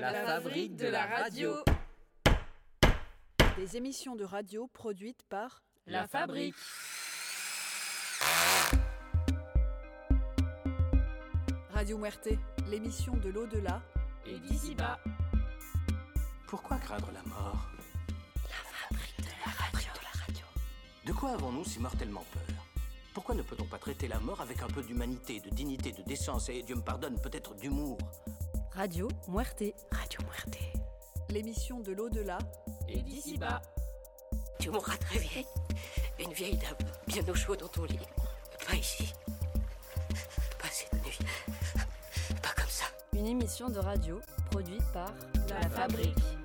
La fabrique de la radio. Des émissions de radio produites par La fabrique. Radio Muerte, l'émission de l'au-delà. Et d'ici bas. Pourquoi craindre la mort? De quoi avons-nous si mortellement peur? Pourquoi ne peut-on pas traiter la mort avec un peu d'humanité, de dignité, de décence? Et, Dieu me pardonne, peut-être d'humour Radio Muerte. Radio Muerte. L'émission de l'au-delà. Et d'ici bas. Tu mourras très vieille. Une vieille dame, bien au chaud dans ton lit. Pas ici. Pas cette nuit. Pas comme ça. Une émission de radio produite par La fabrique.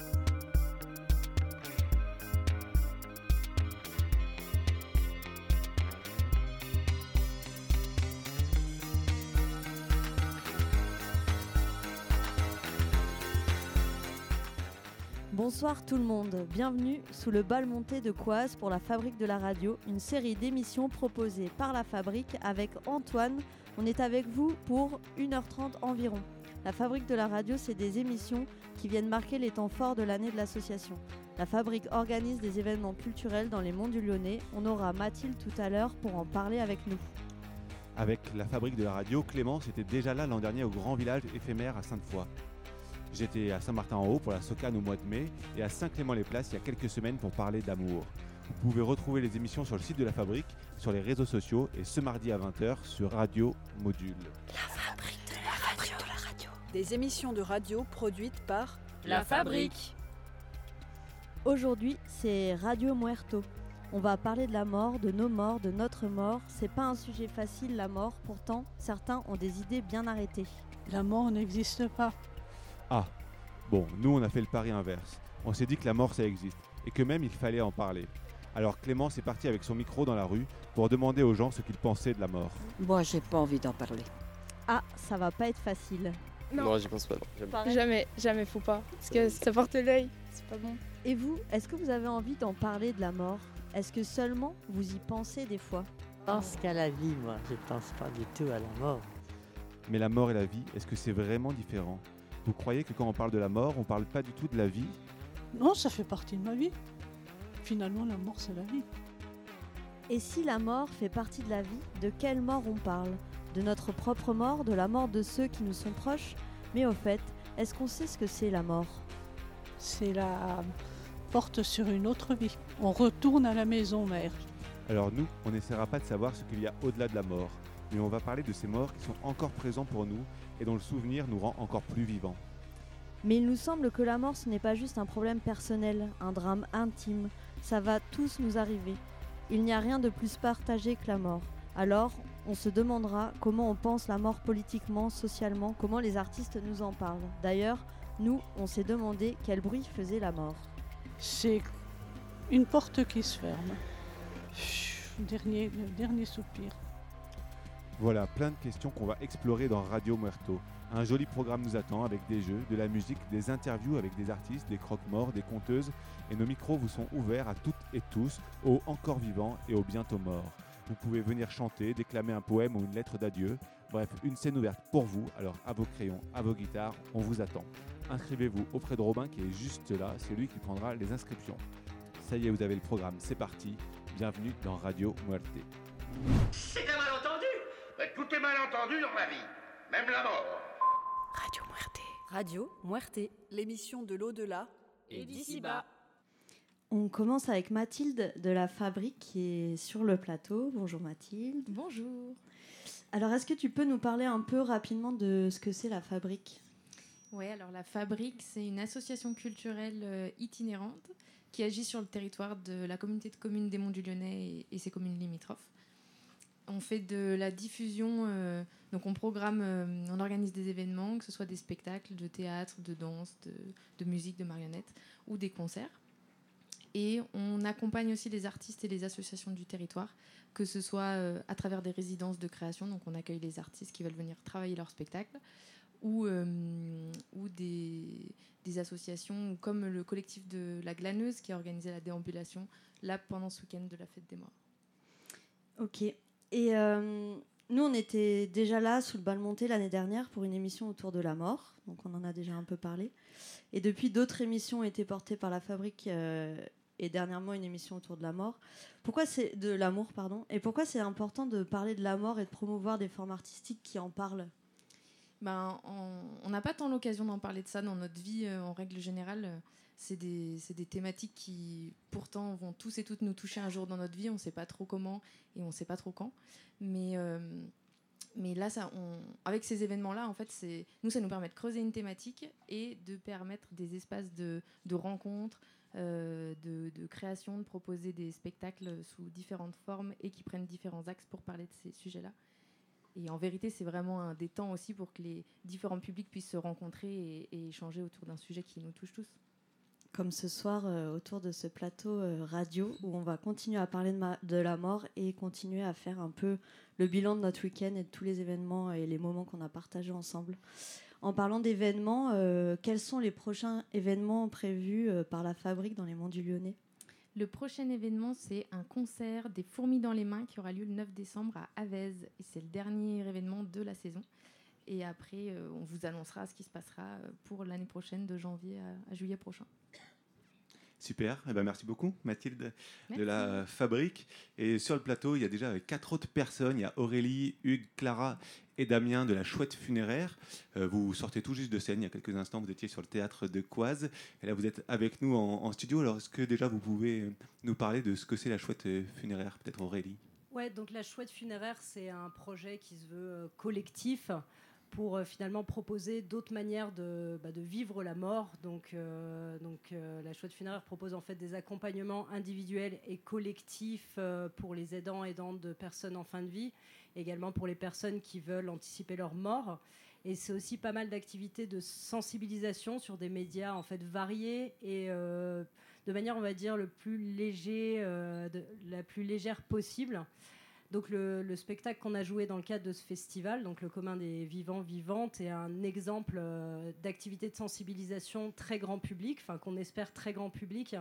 Bonsoir tout le monde, bienvenue sous le bal monté de Coise pour la Fabrique de la Radio, une série d'émissions proposées par la Fabrique avec Antoine. On est avec vous pour 1h30 environ. La Fabrique de la Radio, c'est des émissions qui viennent marquer les temps forts de l'année de l'association. La Fabrique organise des événements culturels dans les monts du Lyonnais. On aura Mathilde tout à l'heure pour en parler avec nous. Avec la fabrique de la radio, Clémence était déjà là l'an dernier au grand village éphémère à Sainte-Foy. J'étais à Saint-Martin-en-Haut pour la Socane au mois de mai et à Saint-Clément-les-Places il y a quelques semaines pour parler d'amour. Vous pouvez retrouver les émissions sur le site de la fabrique, sur les réseaux sociaux et ce mardi à 20h sur Radio Module. La fabrique de la radio. De la radio. Des émissions de radio produites par La fabrique. Aujourd'hui, c'est Radio Muerto. On va parler de la mort, de nos morts, de notre mort. C'est pas un sujet facile la mort, pourtant certains ont des idées bien arrêtées. La mort n'existe pas. Ah, bon, nous on a fait le pari inverse. On s'est dit que la mort ça existe et que même il fallait en parler. Alors Clémence est partie avec son micro dans la rue pour demander aux gens ce qu'ils pensaient de la mort. Moi, j'ai pas envie d'en parler. Ah, ça va pas être facile. Non, j'y pense pas. non, jamais. Jamais, jamais, faut pas. Parce que ça porte l'œil, c'est pas bon. Et vous, est-ce que vous avez envie d'en parler de la mort? Est-ce que seulement vous y pensez des fois? Je pense qu'à la vie, moi. Je pense pas du tout à la mort. Mais la mort et la vie, est-ce que c'est vraiment différent? Vous croyez que quand on parle de la mort, on parle pas du tout de la vie Non, ça fait partie de ma vie. Finalement, la mort, c'est la vie. Et si la mort fait partie de la vie, de quelle mort on parle? De notre propre mort, de la mort de ceux qui nous sont proches? Mais au fait, est-ce qu'on sait ce que c'est la mort? C'est la porte sur une autre vie. On retourne à la maison mère. Alors nous, on n'essaiera pas de savoir ce qu'il y a au-delà de la mort, mais on va parler de ces morts qui sont encore présents pour nous et dont le souvenir nous rend encore plus vivants. Mais il nous semble que la mort, ce n'est pas juste un problème personnel, un drame intime. Ça va tous nous arriver. Il n'y a rien de plus partagé que la mort. Alors, on se demandera comment on pense la mort politiquement, socialement, comment les artistes nous en parlent. D'ailleurs, nous, on s'est demandé quel bruit faisait la mort. C'est une porte qui se ferme. Dernier, dernier soupir. Voilà, plein de questions qu'on va explorer dans Radio Muerto. Un joli programme nous attend avec des jeux, de la musique, des interviews avec des artistes, des croque-morts, des conteuses. Et nos micros vous sont ouverts à toutes et tous, aux encore vivants et aux bientôt morts. Vous pouvez venir chanter, déclamer un poème ou une lettre d'adieu. Bref, une scène ouverte pour vous. Alors à vos crayons, à vos guitares, on vous attend. Inscrivez-vous auprès de Robin qui est juste là, c'est lui qui prendra les inscriptions. Ça y est, vous avez le programme, c'est parti. Bienvenue dans Radio Muerte. Tout est malentendu dans la vie, même la mort. Radio Muerte. Radio Muerte. l'émission de l'au-delà. Et d'ici bas. On commence avec Mathilde de la Fabrique qui est sur le plateau. Bonjour Mathilde. Bonjour. Alors, est-ce que tu peux nous parler un peu rapidement de ce que c'est la Fabrique? Ouais, alors la Fabrique, c'est une association culturelle euh, itinérante qui agit sur le territoire de la communauté de communes des Monts du Lyonnais et, et ses communes limitrophes. On fait de la diffusion, euh, donc on programme, euh, on organise des événements, que ce soit des spectacles de théâtre, de danse, de, musique, de marionnettes ou des concerts. Et on accompagne aussi les artistes et les associations du territoire, que ce soit euh, à travers des résidences de création, donc on accueille les artistes qui veulent venir travailler leur spectacle, ou, ou des, des associations comme le collectif de la Glaneuse qui a organisé la déambulation là pendant ce week-end de la fête des morts. Ok. Et euh, nous, on était déjà là sous le bal monté l'année dernière pour une émission autour de la mort, donc on en a déjà un peu parlé. Et depuis, d'autres émissions ont été portées par la fabrique euh, et dernièrement une émission autour de la mort. Pourquoi c'est de l'amour, pardon Et pourquoi c'est important de parler de la mort et de promouvoir des formes artistiques qui en parlent? Ben, on n'a pas tant l'occasion d'en parler de ça dans notre vie euh, en règle générale. C'est des, thématiques qui pourtant vont tous et toutes nous toucher un jour dans notre vie. On ne sait pas trop comment et on ne sait pas trop quand. Mais, euh, là, avec ces événements-là, nous, ça nous permet de creuser une thématique et de permettre des espaces de, de rencontres, euh, de, de, création, de proposer des spectacles sous différentes formes et qui prennent différents axes pour parler de ces sujets-là. Et en vérité, c'est vraiment un des temps aussi pour que les différents publics puissent se rencontrer et, échanger autour d'un sujet qui nous touche tous. Comme ce soir euh, autour de ce plateau euh, radio où on va continuer à parler de, la mort et continuer à faire un peu le bilan de notre week-end et de tous les événements et les moments qu'on a partagés ensemble. En parlant d'événements, euh, quels sont les prochains événements prévus par la fabrique dans les monts du Lyonnais? Le prochain événement, c'est un concert des fourmis dans les mains qui aura lieu le 9 décembre à Avez. Et c'est le dernier événement de la saison. Et après, euh, on vous annoncera ce qui se passera euh, pour l'année prochaine, de janvier à, juillet prochain. Super, eh ben merci beaucoup Mathilde de la Fabrique. Et sur le plateau, il y a déjà quatre autres personnes. Il y a Aurélie, Hugues, Clara et Damien de la Chouette Funéraire. Euh, vous sortez tout juste de scène, il y a quelques instants, vous étiez sur le théâtre de Coise. Et là, vous êtes avec nous en, studio. Alors, est-ce que déjà vous pouvez nous parler de ce que c'est la Chouette Funéraire? Peut-être Aurélie Ouais, donc la Chouette Funéraire, c'est un projet qui se veut euh, collectif pour euh, finalement proposer d'autres manières de, bah, vivre la mort. Donc, donc la Chouette Funéraire propose en fait des accompagnements individuels et collectifs pour les aidants aidantes de personnes en fin de vie également pour les personnes qui veulent anticiper leur mort. Et c'est aussi pas mal d'activités de sensibilisation sur des médias en fait variés et euh, de manière, on va dire, le plus léger, euh, la plus légère possible. Donc le, spectacle qu'on a joué dans le cadre de ce festival, donc le commun des vivants vivantes, est un exemple euh, d'activité de sensibilisation très grand public, enfin qu'on espère très grand public,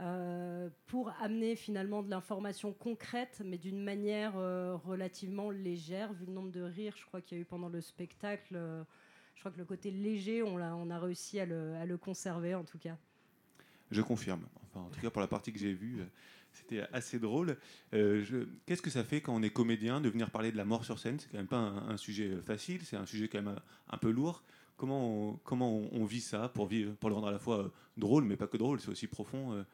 euh, pour amener finalement de l'information concrète, mais d'une manière euh, relativement légère, vu le nombre de rires, je crois qu'il y a eu pendant le spectacle. Je crois que le côté léger, on a, on a réussi à le, à le, conserver en tout cas. Je confirme. Enfin, en tout cas, pour la partie que j'ai vue, c'était assez drôle. Qu'est-ce que ça fait quand on est comédien de venir parler de la mort sur scène? C'est quand même pas un, sujet facile, c'est un sujet quand même un, peu lourd. Comment on, comment on, vit ça pour, vivre, pour le rendre à la fois drôle, mais pas que drôle, c'est aussi profond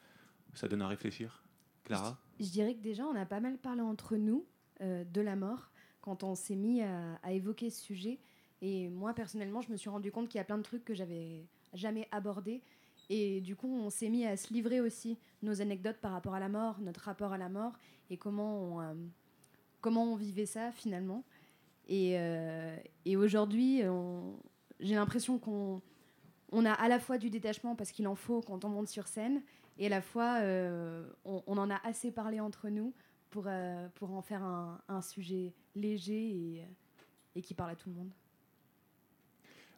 ça donne à réfléchir. Clara? Je, dirais que déjà, on a pas mal parlé entre nous euh, de la mort quand on s'est mis à, évoquer ce sujet. Et moi, personnellement, je me suis rendu compte qu'il y a plein de trucs que j'avais jamais abordés. Et du coup, on s'est mis à se livrer aussi nos anecdotes par rapport à la mort, notre rapport à la mort et comment on, euh, comment on vivait ça finalement. Et, euh, aujourd'hui, j'ai l'impression qu'on on a à la fois du détachement parce qu'il en faut quand on monte sur scène et à la fois, euh, on, en a assez parlé entre nous pour, pour en faire un, sujet léger et, qui parle à tout le monde.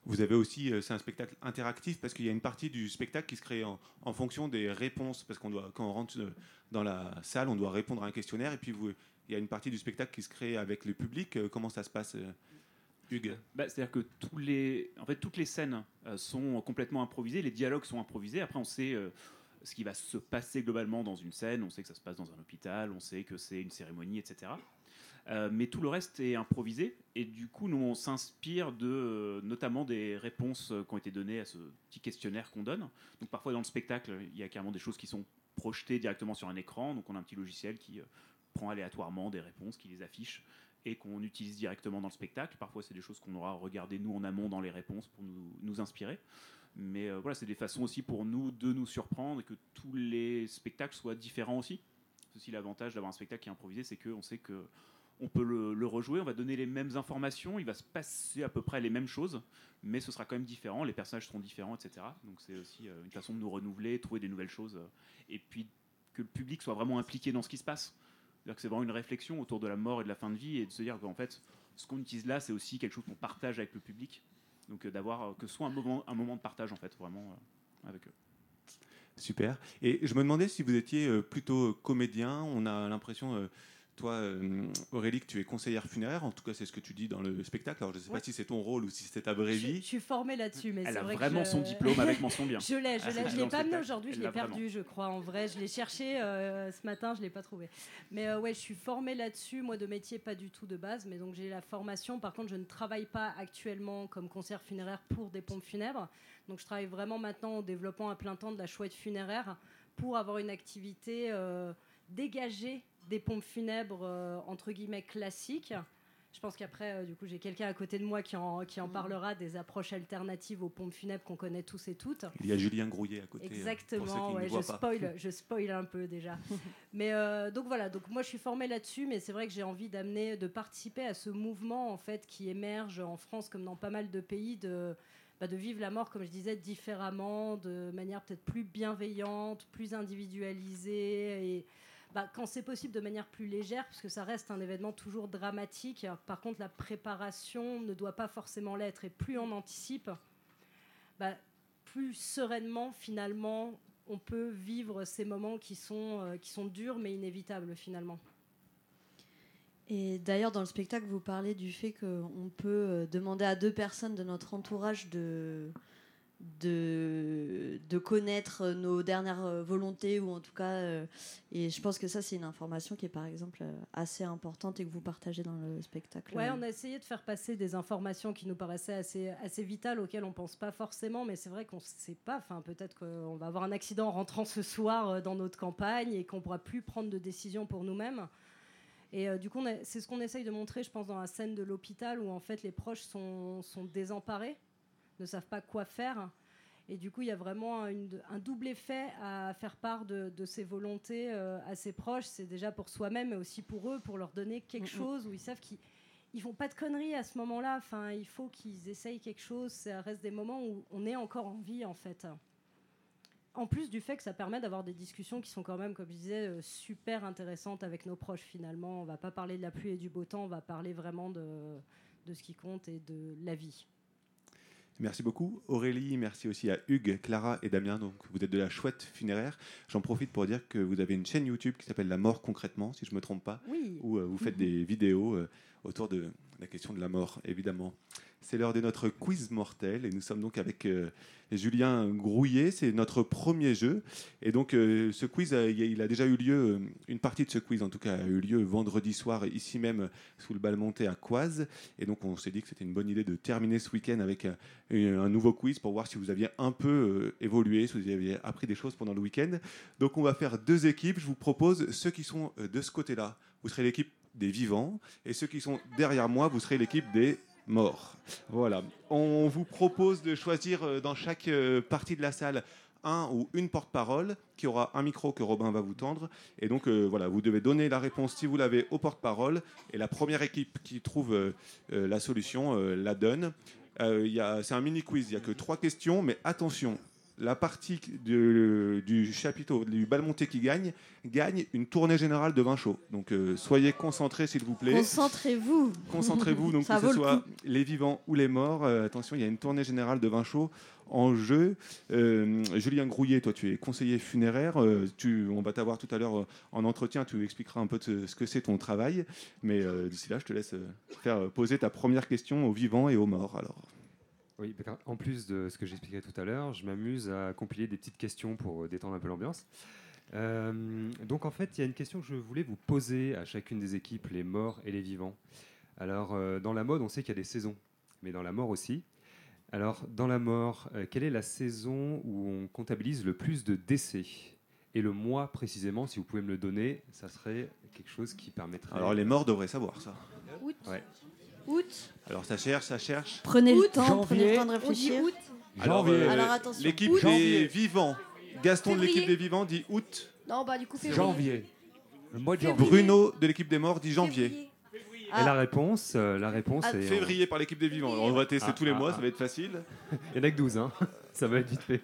Vous avez aussi, euh, c'est un spectacle interactif parce qu'il y a une partie du spectacle qui se crée en, fonction des réponses. Parce qu'on doit, quand on rentre dans la salle, on doit répondre à un questionnaire. Et puis, il y a une partie du spectacle qui se crée avec le public. Comment ça se passe Hugues? Bah, C'est-à-dire que toutes les scènes sont complètement improvisées, les dialogues sont improvisés. Après, on sait ce qui va se passer globalement dans une scène. On sait que ça se passe dans un hôpital, on sait que c'est une cérémonie, etc. Euh, mais tout le reste est improvisé et du coup nous on s'inspire de euh, notamment des réponses qui ont été données à ce petit questionnaire qu'on donne. Donc parfois dans le spectacle il y a carrément des choses qui sont projetées directement sur un écran. Donc on a un petit logiciel qui euh, prend aléatoirement des réponses, qui les affiche et qu'on utilise directement dans le spectacle. Parfois c'est des choses qu'on aura regardées nous en amont dans les réponses pour nous, nous inspirer. Mais voilà, c'est des façons aussi pour nous de nous surprendre et que tous les spectacles soient différents aussi. Aussi l'avantage d'avoir un spectacle qui est improvisé, c'est qu'on sait que on peut le, rejouer, on va donner les mêmes informations, il va se passer à peu près les mêmes choses, mais ce sera quand même différent, les personnages seront différents, etc. Donc c'est aussi euh, une façon de nous renouveler, trouver des nouvelles choses, euh, et puis que le public soit vraiment impliqué dans ce qui se passe. C'est-à-dire que c'est vraiment une réflexion autour de la mort et de la fin de vie, et de se dire qu'en fait, ce qu'on utilise là, c'est aussi quelque chose qu'on partage avec le public. Donc euh, d'avoir que ce soit un moment, un moment de partage en fait, vraiment avec eux. Super. Et je me demandais si vous étiez plutôt comédien. On a l'impression toi, euh, Aurélie, que tu es conseillère funéraire. En tout cas, c'est ce que tu dis dans le spectacle. Alors, je ne sais pas si c'est ton rôle ou si c'est ta vraie Je, vie. je suis formée là-dessus, mais Elle c'est a vrai que vraiment je- son diplôme avec mention bien. je l'ai, je Ah, l'ai. pas amené aujourd'hui, je l'ai l'a perdu, vraiment. je crois. En vrai, je l'ai cherché euh, ce matin, je l'ai pas trouvé. Mais euh, ouais, je suis formée là-dessus. Moi, de métier, pas du tout de base, mais donc j'ai la formation. Par contre, je ne travaille pas actuellement comme concierge funéraire pour des pompes funèbres. Donc, je travaille vraiment maintenant au développement à plein temps de la chouette funéraire pour avoir une activité euh, dégagée des pompes funèbres euh, entre guillemets classiques. Je pense qu'après, euh, du coup, j'ai quelqu'un à côté de moi qui en, qui en parlera des approches alternatives aux pompes funèbres qu'on connaît tous et toutes. Il y a Julien Grouillet à côté. euh, pour ceux qui Exactement, ouais, je pas. spoil, je spoil un peu déjà. mais euh, donc voilà, donc moi je suis formée là-dessus, mais c'est vrai que j'ai envie d'amener, de participer à ce mouvement en fait qui émerge en France comme dans pas mal de pays de bah, de vivre la mort, comme je disais, différemment, de manière peut-être plus bienveillante, plus individualisée et bah, quand c'est possible de manière plus légère, parce que ça reste un événement toujours dramatique. Par contre, la préparation ne doit pas forcément l'être. Et plus on anticipe, bah, plus sereinement, finalement, on peut vivre ces moments qui sont, euh, qui sont durs mais inévitables, finalement. Et d'ailleurs, dans le spectacle, vous parlez du fait qu'on peut euh, demander à deux personnes de notre entourage de, de, de connaître nos dernières volontés, ou en tout cas, euh, et je pense que ça, c'est une information qui est par exemple euh, assez importante et que vous partagez dans le spectacle. Ouais, on a essayé de faire passer des informations qui nous paraissaient assez, assez vitales, auxquelles on pense pas forcément, mais c'est vrai qu'on ne sait pas. Enfin, peut-être qu'on va avoir un accident en rentrant ce soir euh, dans notre campagne et qu'on pourra plus prendre de décision pour nous-mêmes. Et du coup, c'est ce qu'on essaye de montrer, je pense, dans la scène de l'hôpital où en fait les proches sont, sont désemparés, ne savent pas quoi faire. Et du coup, il y a vraiment une- un double effet à faire part de, de ses volontés euh, à ses proches. C'est déjà pour soi-même, mais aussi pour eux, pour leur donner quelque Mm, mm. chose où ils savent qu'ils ils font pas de conneries à ce moment-là. Enfin, il faut qu'ils essayent quelque chose. Ça reste des moments où on est encore en vie, en fait. En plus du fait que ça permet d'avoir des discussions qui sont quand même, comme je disais, euh, super intéressantes avec nos proches finalement. On va pas parler de la pluie et du beau temps, on va parler vraiment de, de ce qui compte et de la vie. Merci beaucoup Aurélie, merci aussi à Hugues, Clara et Damien. Donc vous êtes de la chouette funéraire. J'en profite pour dire que vous avez une chaîne YouTube qui s'appelle La mort concrètement, si je me trompe pas, Oui. où euh, vous faites des vidéos euh, autour de la question de la mort, évidemment. C'est l'heure de notre quiz mortel et nous sommes donc avec euh, Julien Grouillet. C'est notre premier jeu. Et donc euh, ce quiz, il a- déjà eu lieu, euh, une partie de ce quiz en tout cas, a eu lieu vendredi soir ici même sous le bal monté à Coise. Et donc on s'est dit que c'était une bonne idée de terminer ce week-end avec un, un nouveau quiz pour voir si vous aviez un peu évolué, si vous aviez appris des choses pendant le week-end. Donc on va faire deux équipes. Je vous propose ceux qui sont de ce côté-là, vous serez l'équipe des vivants, et ceux qui sont derrière moi, vous serez l'équipe des morts. Voilà. On vous propose de choisir euh, dans chaque euh, partie de la salle un ou une porte-parole qui aura un micro que Robin va vous tendre. Et donc euh, voilà, vous devez donner la réponse si vous l'avez au porte-parole. Et la première équipe qui trouve la solution la donne. C'est un mini quiz, il n'y a que trois questions, mais attention, la partie de- du chapiteau du bal monté qui gagne gagne une tournée générale de vin chaud. Donc euh, soyez concentrés s'il vous plaît. Concentrez-vous. Concentrez-vous, donc Ça que ce le soit coup. les vivants ou les morts. Euh, attention, il y a une tournée générale de vin chaud en jeu. Euh, Julien Grouillet, toi, tu es conseiller funéraire. Tu, on va t'avoir tout à l'heure en entretien. Tu expliqueras un peu de ce que c'est ton travail. Mais d'ici là, je te laisse faire poser ta première question aux vivants et aux morts. Alors. Oui, qu'en plus de ce que j'expliquais tout à l'heure, je m'amuse à compiler des petites questions pour euh, détendre un peu l'ambiance. Euh, donc en fait, il y a une question que je voulais vous poser à chacune des équipes, les morts et les vivants. Alors euh, dans la mode, on sait qu'il y a des saisons, mais dans la mort aussi. Alors dans la mort, euh, quelle est la saison où on comptabilise le plus de décès? Et le mois précisément, si vous pouvez me le donner, ça serait quelque chose qui permettrait... Alors les morts devraient savoir ça. Août. Ouais. Août. Alors ça cherche, ça cherche. Prenez le Août. temps, prenez le temps de On dit réfléchir. août. Alors, Janvier. euh, Alors, attention. L'équipe Août. des Janvier. vivants. Gaston de l'équipe des vivants dit août. Non, bah du coup, février. Janvier. Le mois de janvier. Février. Bruno de l'équipe des morts dit janvier. Février. Et la réponse, euh, la réponse Ah, est... en- Février par l'équipe des vivants. Alors, on va tester Ah, tous les ah, mois, ah. ça va être facile. Il y en a que 12, hein. Ça va être vite fait.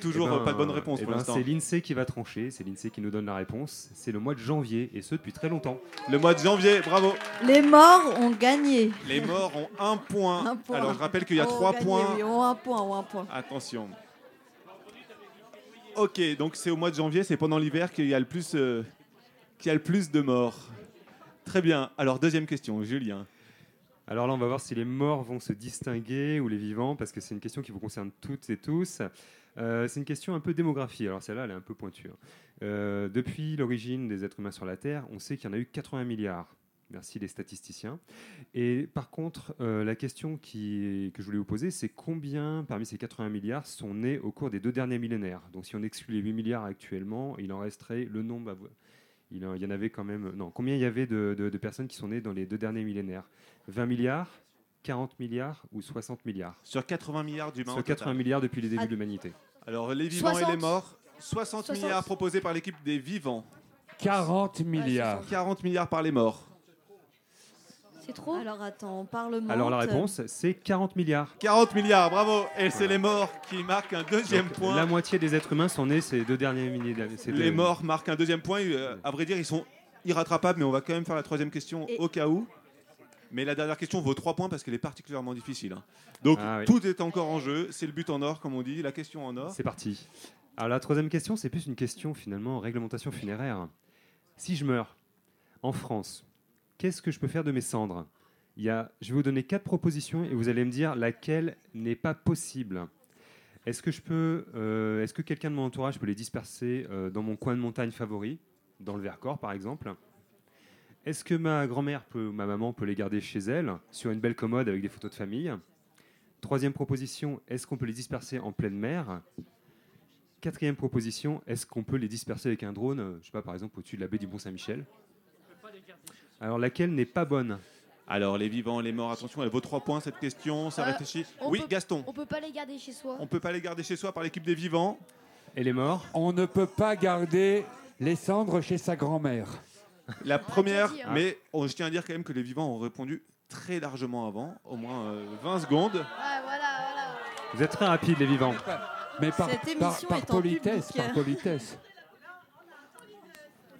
Toujours Eh ben, euh, pas de bonne réponse eh pour ben, l'instant. C'est l'INSEE qui va trancher, c'est l'INSEE qui nous donne la réponse. C'est le mois de janvier, et ce depuis très longtemps. Le mois de janvier, bravo. Les morts ont gagné. Les morts ont un point. Un point. Alors je rappelle qu'il y a trois gagné, points. Oui, ont un point, ont un point. Attention. Ok, donc c'est au mois de janvier, c'est pendant l'hiver qu'il y a le plus, euh, qu'il y a le plus de morts. Très bien. Alors, deuxième question, Julien. Alors là, on va voir si les morts vont se distinguer ou les vivants, parce que c'est une question qui vous concerne toutes et tous. Euh, c'est une question un peu démographie. Alors celle-là, elle est un peu pointue. hein. Euh, depuis l'origine des êtres humains sur la Terre, on sait qu'il y en a eu 80 milliards. Merci les statisticiens. Et par contre, euh, la question que je voulais vous poser, c'est combien parmi ces 80 milliards sont nés au cours des deux derniers millénaires? Donc si on exclut les 8 milliards actuellement, il en resterait le nombre... à vous- Il y en avait quand même... Non, combien il y avait de, de- de personnes qui sont nées dans les deux derniers millénaires? 20 milliards 40 milliards ou 60 milliards? Sur 80 milliards d'humains. Sur au total. 80 milliards depuis les débuts de l'humanité. Alors, les vivants et 60. les morts, 60, 60. milliards proposés par l'équipe des vivants. 40 milliards. 40 milliards par les morts. C'est trop Alors attends, Parlement. Alors la réponse, c'est 40 milliards. 40 milliards, bravo Et c'est les morts qui marquent un deuxième Donc, point. La moitié des êtres humains sont nés ces deux derniers millénaires. ces Les morts marquent un deuxième point. Euh, à vrai dire, ils sont irrattrapables, mais on va quand même faire la troisième question Et- au cas où. Mais la dernière question vaut 3 points parce qu'elle est particulièrement difficile. hein. Donc Ah oui. tout est encore en jeu. C'est le but en or, comme on dit, la question en or. C'est parti. Alors la troisième question, c'est plus une question finalement réglementation funéraire. Si je meurs en France, qu'est-ce que je peux faire de mes cendres? Je vais vous donner quatre propositions et vous allez me dire laquelle n'est pas possible. Est-ce que euh, est-ce que quelqu'un de mon entourage peut les disperser euh, dans mon coin de montagne favori, dans le Vercors par exemple? Est-ce que ma grand-mère peut, ma maman peut les garder chez elle, sur une belle commode avec des photos de famille? Troisième proposition, est-ce qu'on peut les disperser en pleine mer? Quatrième proposition, est-ce qu'on peut les disperser avec un drone, euh, je sais pas, par exemple au-dessus de la baie du Mont-Saint-Michel? Alors laquelle n'est pas bonne? Alors les vivants et les morts, attention, elle vaut 3 points cette question, ça Euh, réfléchit. on Oui, peut- Gaston. On peut pas les garder chez soi. On peut pas les garder chez soi par l'équipe des vivants. Et les morts? On ne peut pas garder les cendres chez sa grand-mère. La première, dit, hein. mais on- je tiens à dire quand même que les vivants ont répondu très largement avant, au moins euh, 20 secondes. Ah, voilà, voilà. Vous êtes très rapides les vivants. Mais par, Cette par, émission par est en politesse, public. par politesse.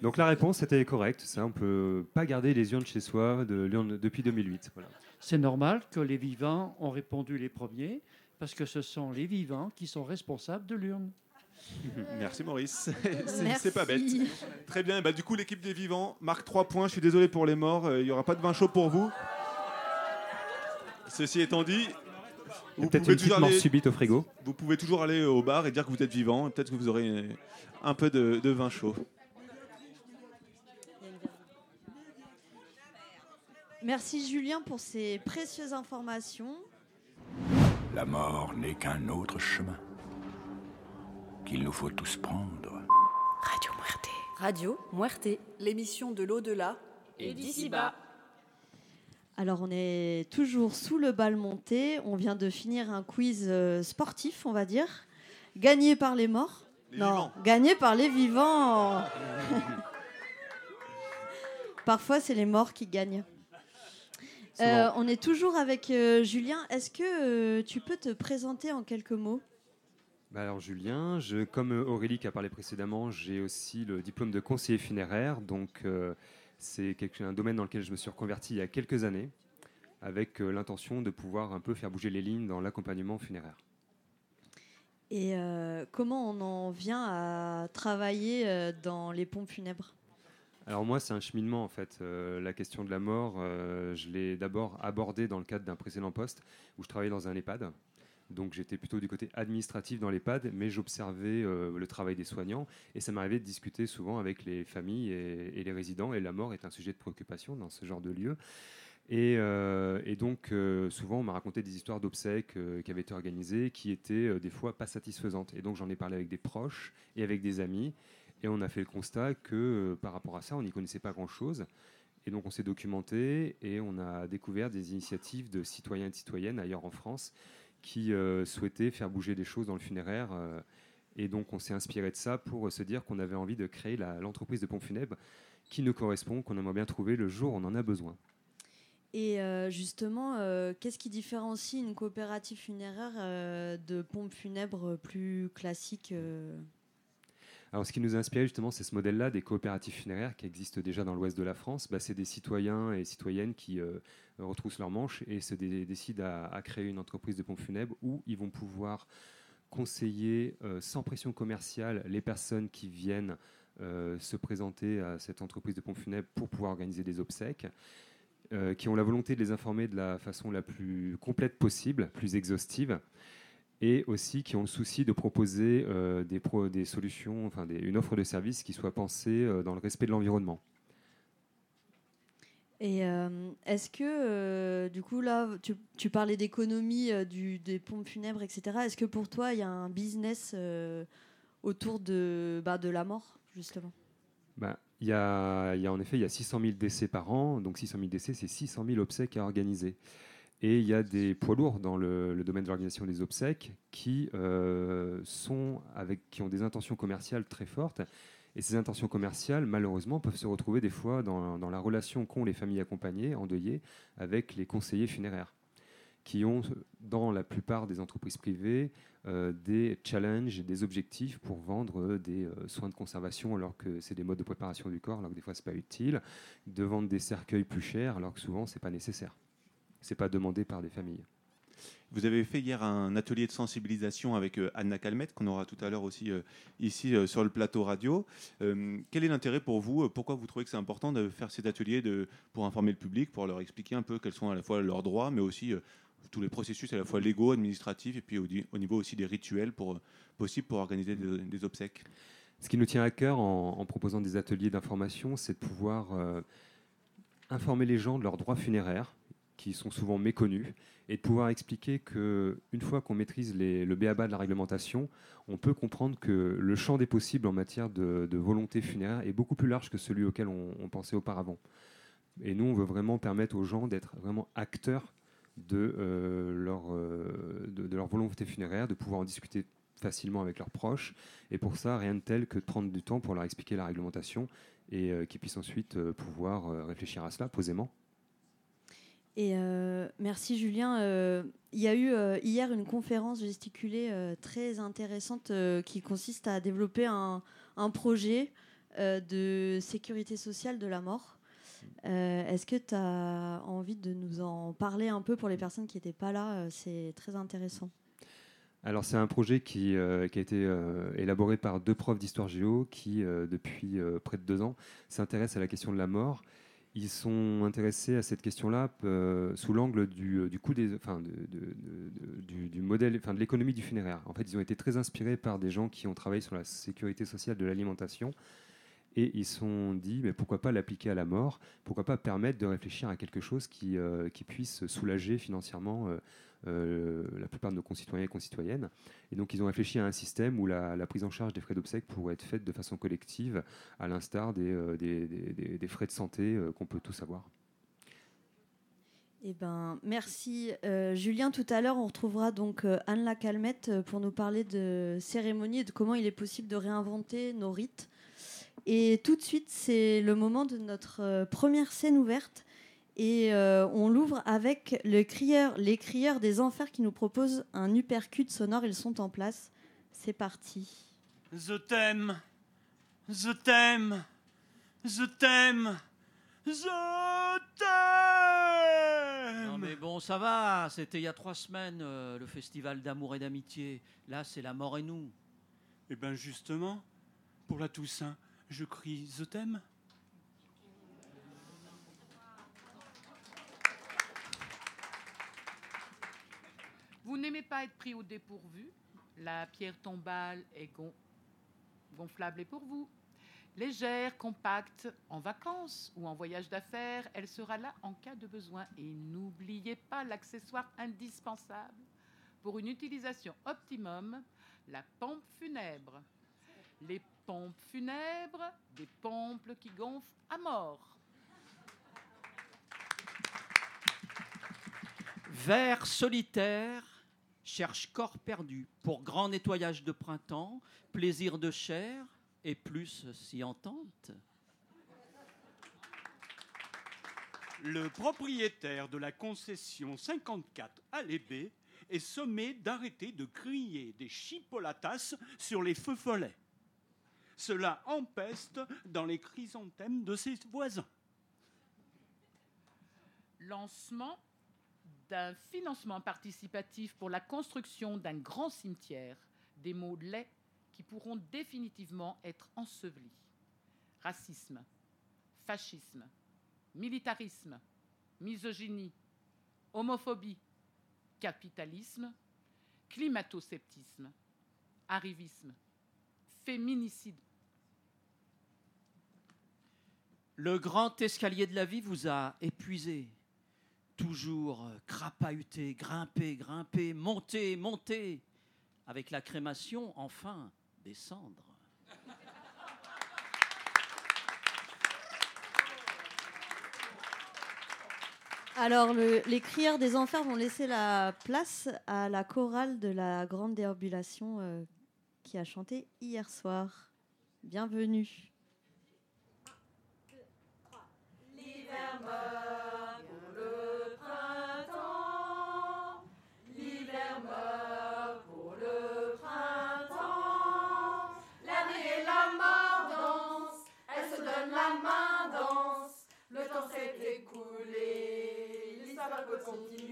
Donc la réponse était correcte, ça on peut pas garder les urnes chez soi de l'urne depuis 2008. Voilà. C'est normal que les vivants ont répondu les premiers, parce que ce sont les vivants qui sont responsables de l'urne. Merci Maurice, c'est Merci. c'est pas bête. Très bien, bah, du coup l'équipe des vivants marque 3 points, je suis désolé pour les morts, euh, il n'y aura pas de vin chaud pour vous. Ceci étant dit, vous Peut-être pouvez, une toujours aller, subite au frigo. vous pouvez toujours aller au bar et dire que vous êtes vivant, et peut-être que vous aurez un peu de, de vin chaud. Merci Julien pour ces précieuses informations. La mort n'est qu'un autre chemin qu'il nous faut tous prendre. Radio Muerte. Radio Muerte. L'émission de l'au-delà. Et d'ici-bas. Alors on est toujours sous le bal monté. On vient de finir un quiz euh, sportif, on va dire. Gagné par les morts. Les non, vivants. gagné par les vivants. Parfois c'est les morts qui gagnent. Euh, on est toujours avec euh, Julien. Est-ce que euh, tu peux te présenter en quelques mots? Bah alors Julien, je, comme Aurélie qui a parlé précédemment, j'ai aussi le diplôme de conseiller funéraire, donc c'est un domaine dans lequel je me suis reconverti il y a quelques années, avec l'intention de pouvoir un peu faire bouger les lignes dans l'accompagnement funéraire. Et comment on en vient à travailler dans les pompes funèbres? Alors moi, c'est un cheminement en fait. Euh, la question de la mort, euh, je l'ai d'abord abordée dans le cadre d'un précédent poste où je travaillais dans un EHPAD. Donc j'étais plutôt du côté administratif dans l'EHPAD, mais j'observais euh, le travail des soignants et ça m'arrivait de discuter souvent avec les familles et, les résidents. Et la mort est un sujet de préoccupation dans ce genre de lieu. Et, et donc, souvent, on m'a raconté des histoires d'obsèques qui avaient été organisées, qui étaient des fois pas satisfaisantes. Et donc, j'en ai parlé avec des proches et avec des amis. Et on a fait le constat que euh, par rapport à ça, on n'y connaissait pas grand-chose. Et donc, on s'est documenté et on a découvert des initiatives de citoyens et de citoyennes ailleurs en France qui euh, souhaitaient faire bouger des choses dans le funéraire. euh, et donc, on s'est inspiré de ça pour se dire qu'on avait envie de créer l'entreprise de pompes funèbres qui nous correspond, qu'on aimerait bien trouver le jour où on en a besoin. Et justement, qu'est-ce qui différencie une coopérative funéraire de pompes funèbres plus classiques Alors, ce qui nous a inspiré justement, c'est ce modèle-là des coopératives funéraires qui existent déjà dans l'ouest de la France. Bah, c'est des citoyens et citoyennes qui euh, retroussent leurs manches et se dé- décident à, créer une entreprise de pompes funèbres où ils vont pouvoir conseiller euh, sans pression commerciale les personnes qui viennent euh, se présenter à cette entreprise de pompes funèbres pour pouvoir organiser des obsèques, qui ont la volonté de les informer de la façon la plus complète possible, plus exhaustive, et aussi qui ont le souci de proposer euh, des, pro- des solutions, enfin des- une offre de service qui soit pensée euh, dans le respect de l'environnement. Et euh, est-ce que, du coup, là, tu, tu parlais d'économie des pompes funèbres, etc. Est-ce que pour toi, il y a un business autour de, bah, de la mort, justement? Il y, a, il y a en effet il y a 600 000 décès par an, donc 600 000 décès, c'est 600 000 obsèques à organiser. Et il y a des poids lourds dans le, domaine de l'organisation des obsèques qui, euh, qui ont des intentions commerciales très fortes. Et ces intentions commerciales, malheureusement, peuvent se retrouver des fois dans, la relation qu'ont les familles accompagnées, endeuillées, avec les conseillers funéraires, qui ont, dans la plupart des entreprises privées, euh, des challenges, des objectifs pour vendre euh, des soins de conservation alors que c'est des modes de préparation du corps, alors que des fois c'est pas utile, de vendre des cercueils plus chers alors que souvent c'est pas nécessaire. C'est pas demandé par des familles. Vous avez fait hier un atelier de sensibilisation avec euh, Anna Calmette, qu'on aura tout à l'heure aussi euh, ici euh, sur le plateau radio. Euh, quel est l'intérêt pour vous Pourquoi vous trouvez que c'est important de faire cet atelier de, pour informer le public, pour leur expliquer un peu quels sont à la fois leurs droits, mais aussi euh, tous les processus à la fois légaux, administratifs, et puis au, niveau aussi des rituels pour, possibles pour organiser des, des obsèques? Ce qui nous tient à cœur en, en proposant des ateliers d'information, c'est de pouvoir euh, informer les gens de leurs droits funéraires, qui sont souvent méconnus, et de pouvoir expliquer que une fois qu'on maîtrise les- le béaba de la réglementation, on peut comprendre que le champ des possibles en matière de, volonté funéraire est beaucoup plus large que celui auquel on, pensait auparavant. Et nous, on veut vraiment permettre aux gens d'être vraiment acteurs de, euh, leur, euh, de, leur volonté funéraire, de pouvoir en discuter facilement avec leurs proches. Et pour ça, rien de tel que de prendre du temps pour leur expliquer la réglementation et euh, qu'ils puissent ensuite pouvoir réfléchir à cela posément. Euh, merci Julien. Euh, Il y a eu euh, hier une conférence gesticulée très intéressante qui consiste à développer un, projet de sécurité sociale de la mort. Est-ce que tu as envie de nous en parler un peu pour les personnes qui n'étaient pas là? C'est très intéressant. Alors c'est un projet qui, a été élaboré par deux profs d'histoire géo qui, depuis près de deux ans, s'intéressent à la question de la mort. Ils sont intéressés à cette question-là euh, sous l'angle du, euh, du coût des, enfin, de, du, modèle, enfin, de l'économie du funéraire. En fait, ils ont été très inspirés par des gens qui ont travaillé sur la sécurité sociale de l'alimentation. Et ils se sont dit, mais pourquoi pas l'appliquer à la mort? Pourquoi pas permettre de réfléchir à quelque chose qui, euh, puisse soulager financièrement euh, la plupart de nos concitoyens et concitoyennes. Et donc, ils ont réfléchi à un système où la, prise en charge des frais d'obsèques pourrait être faite de façon collective, à l'instar des, euh, des, frais de santé euh, qu'on peut tous avoir. Eh ben, merci Julien. Tout à l'heure, on retrouvera donc Anne Lacalmette pour nous parler de cérémonie et de comment il est possible de réinventer nos rites. Et tout de suite, c'est le moment de notre première scène ouverte. Et euh, on l'ouvre avec le crieur, les crieurs des enfers qui nous proposent un uppercut sonore. Ils sont en place. C'est parti. Je t'aime. Je t'aime. Je t'aime. Je t'aime. Non mais bon, ça va, c'était il y a trois semaines, euh, le festival d'amour et d'amitié. Là, c'est la mort et nous. Eh bien justement, pour la Toussaint, je crie Je t'aime. Vous n'aimez pas être pris au dépourvu La pierre tombale est gon- gonflable est pour vous. Légère, compacte, en vacances ou en voyage d'affaires, elle sera là en cas de besoin. Et n'oubliez pas l'accessoire indispensable pour une utilisation optimum, la pompe funèbre. Les pompes funèbres, des pompes qui gonflent à mort. Vers solitaire cherche corps perdu pour grand nettoyage de printemps, plaisir de chair et plus si entente. Le propriétaire de la concession 54 à l'Ébé est sommé d'arrêter de crier des chipolatas sur les feux follets. Cela empeste dans les chrysanthèmes de ses voisins. Lancement d'un financement participatif pour la construction d'un grand cimetière, des mots laids qui pourront définitivement être ensevelis. racisme, fascisme, militarisme, misogynie, homophobie, capitalisme, climato-sceptisme, arrivisme, féminicide. Le grand escalier de la vie vous a épuisé. Toujours euh, crapahuté, grimper, grimper, monter, monter. Avec la crémation, enfin, descendre. Alors, le- les crieurs des enfers vont laisser la place à la chorale de la Grande Déambulation euh, qui a chanté hier soir. Bienvenue. L'histoire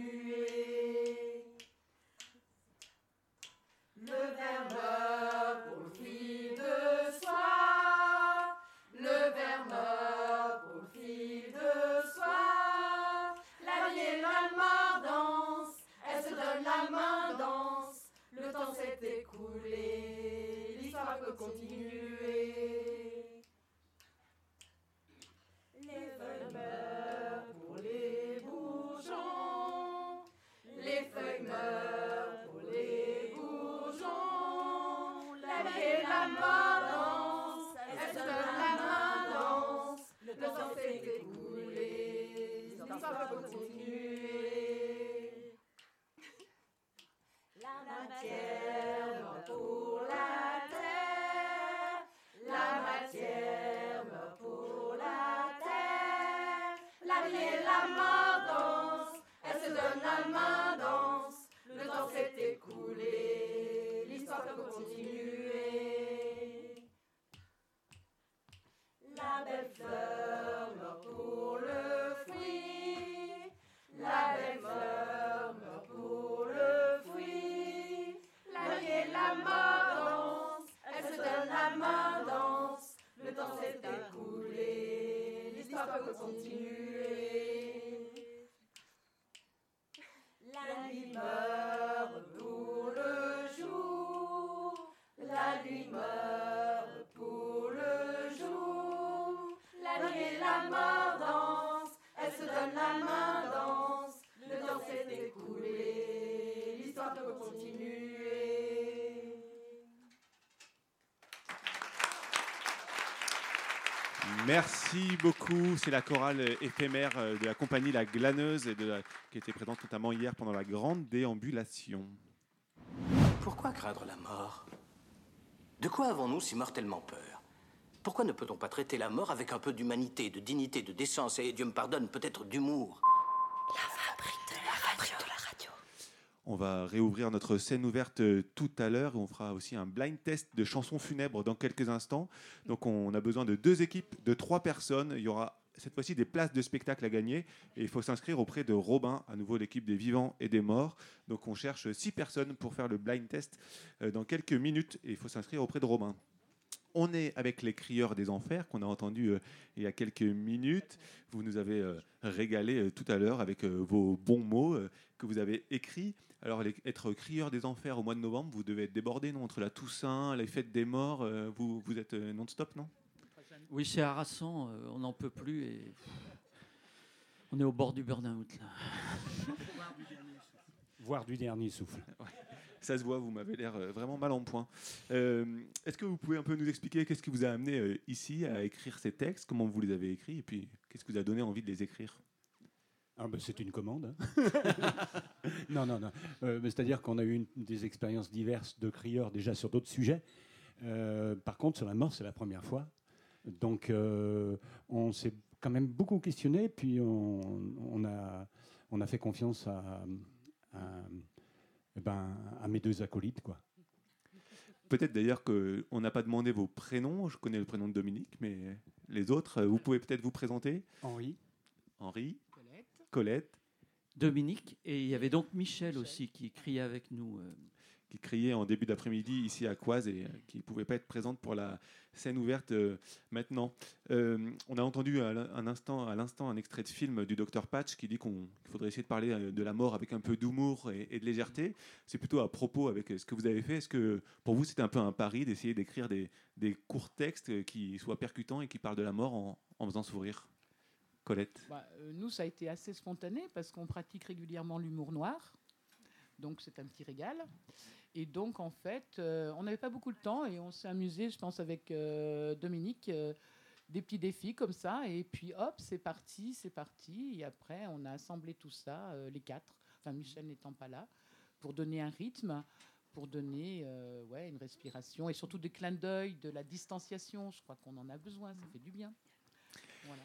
Merci beaucoup. C'est la chorale éphémère euh, de la compagnie La Glaneuse qui était présente notamment hier pendant la grande déambulation. Pourquoi craindre la mort? De quoi avons-nous si mortellement peur? Pourquoi ne peut-on pas traiter la mort avec un peu d'humanité, de dignité, de décence et, Dieu me pardonne, peut-être d'humour? On va réouvrir notre scène ouverte euh, tout à l'heure on fera aussi un blind test de chansons funèbres dans quelques instants. Donc on a besoin de deux équipes de trois personnes. Il y aura cette fois-ci des places de spectacle à gagner et il faut s'inscrire auprès de Robin, à nouveau l'équipe des vivants et des morts. Donc on cherche six personnes pour faire le blind test euh, dans quelques minutes et il faut s'inscrire auprès de Robin. On est avec les crieurs des enfers qu'on a entendu euh, il y a quelques minutes. Vous nous avez euh, régalé tout à l'heure avec vos bons mots que vous avez écrits. Alors, les- être crieur des enfers au mois de novembre, vous devez être débordé, non Entre la Toussaint, les fêtes des morts, euh, vous, vous êtes euh, non-stop, non? Oui, c'est harassant, euh, on n'en peut plus et on est au bord du burn-out. là. Voire du dernier souffle. Ça se voit, vous m'avez l'air vraiment mal en point. Euh, Est-ce que vous pouvez un peu nous expliquer qu'est-ce qui vous a amené euh, ici à écrire ces textes, comment vous les avez écrits, et puis qu'est-ce qui vous a donné envie de les écrire? Ah ben, c'est une commande. hein. non, non, non. Euh, C'est-à-dire qu'on a eu une- des expériences diverses de crieurs déjà sur d'autres sujets. Euh, par contre, sur la mort, c'est la première fois. Donc, euh, on s'est quand même beaucoup questionné, puis on, on a, on a fait confiance à, à, eh ben, à mes deux acolytes. Quoi. Peut-être d'ailleurs qu'on n'a pas demandé vos prénoms. Je connais le prénom de Dominique, mais les autres, vous pouvez peut-être vous présenter Henri. Henri. Colette. Dominique, et il y avait donc Michel aussi qui criait avec nous. euh. qui criait en début d'après-midi ici à Coise et qui ne pouvait pas être présente pour la scène ouverte maintenant. on a entendu à l'instant, à l'instant un extrait de film du docteur Patch qui dit qu'il faudrait essayer de parler de la mort avec un peu d'humour et, de légèreté. C'est plutôt à propos avec ce que vous avez fait. Est-ce que pour vous c'était un peu un pari d'essayer d'écrire des, des, courts textes qui soient percutants et qui parlent de la mort en, en faisant sourire? Colette bah, Nous, ça a été assez spontané parce qu'on pratique régulièrement l'humour noir. Donc c'est un petit régal. Et donc en fait, euh, on n'avait pas beaucoup de temps et on s'est amusé, je pense, avec euh, Dominique, euh, des petits défis comme ça. Et puis hop, c'est parti, c'est parti. Et après, on a assemblé tout ça, les quatre, enfin Michel n'étant pas là, pour donner un rythme, pour donner ouais, une respiration et surtout des clins d'œil, de la distanciation. Je crois qu'on en a besoin, ça fait du bien. Voilà.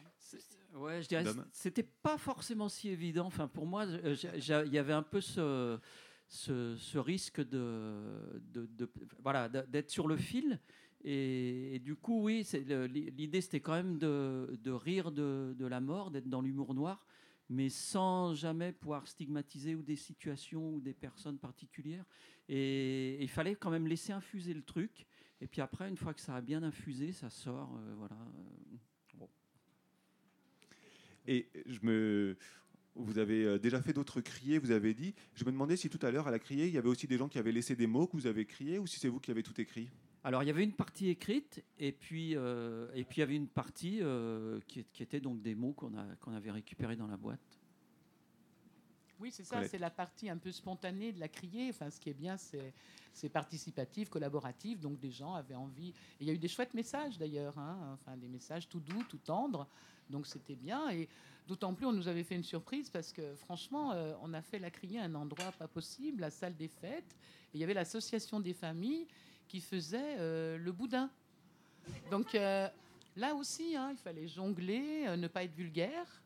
Ouais, je dirais, c'était pas forcément si évident. Enfin, pour moi, il y avait un peu ce, ce, risque de, de, voilà, d'être sur le fil. Et, du coup, oui, l'idée c'était quand même de, de rire de, de, la mort, d'être dans l'humour noir, mais sans jamais pouvoir stigmatiser ou des situations ou des personnes particulières. Et, il fallait quand même laisser infuser le truc. Et puis après, une fois que ça a bien infusé, ça sort. Euh, voilà. Et je me, vous avez euh, déjà fait d'autres criers, vous avez dit. Je me demandais si tout à l'heure, à la criée, il y avait aussi des gens qui avaient laissé des mots que vous avez criés ou si c'est vous qui avez tout écrit? Alors, il y avait une partie écrite et puis, euh, il y avait une partie euh, qui, était donc des mots qu'on avait récupérés dans la boîte. Oui, c'est ça, c'est la partie un peu spontanée de la criée. Enfin, ce qui est bien, c'est participatif, collaboratif. Donc, des gens avaient envie. il y a eu des chouettes messages d'ailleurs, hein, enfin, des messages tout doux, tout tendres. Donc, c'était bien. Et d'autant plus, on nous avait fait une surprise parce que, franchement, euh, on a fait la criée à un endroit pas possible, la salle des fêtes. Et il y avait l'association des familles qui faisait euh, le boudin. Donc, euh, là aussi, hein, il fallait jongler, ne pas être vulgaire,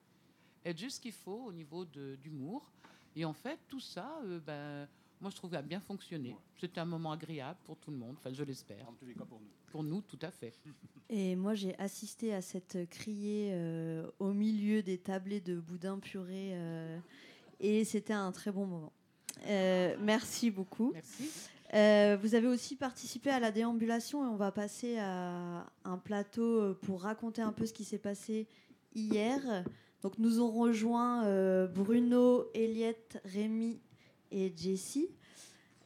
être juste ce qu'il faut au niveau d'humour. Et en fait, tout ça, euh, ben, moi, je trouve, a bien fonctionné. C'était un moment agréable pour tout le monde, enfin, je l'espère. pour nous. Pour nous, tout à fait. Et moi, j'ai assisté à cette criée euh, au milieu des tablés de boudin puré. Euh, et c'était un très bon moment. merci beaucoup. Merci. vous avez aussi participé à la déambulation et on va passer à un plateau pour raconter un peu ce qui s'est passé hier. Donc nous ont rejoint euh, Bruno, Eliette, Rémi et Jessie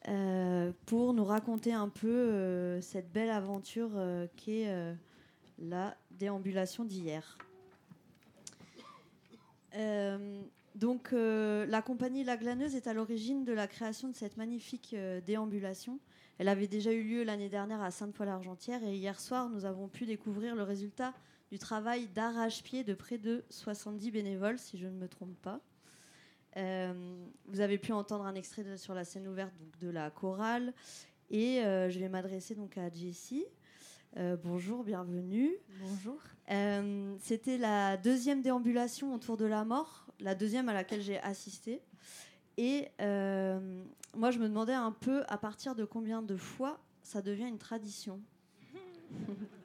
euh, pour nous raconter un peu euh, cette belle aventure qu'est la déambulation d'hier. donc la compagnie La Glaneuse est à l'origine de la création de cette magnifique déambulation. Elle avait déjà eu lieu l'année dernière à Sainte-Foy-l'Argentière et hier soir nous avons pu découvrir le résultat du travail d'arrache-pied de près de 70 bénévoles, si je ne me trompe pas. Euh, vous avez pu entendre un extrait sur la scène ouverte donc, de la chorale. Et euh, je vais m'adresser donc à Jessie. Euh, bonjour, bienvenue. Bonjour. C'était la deuxième déambulation autour de la mort, la deuxième à laquelle j'ai assisté. Et moi, je me demandais un peu à partir de combien de fois ça devient une tradition?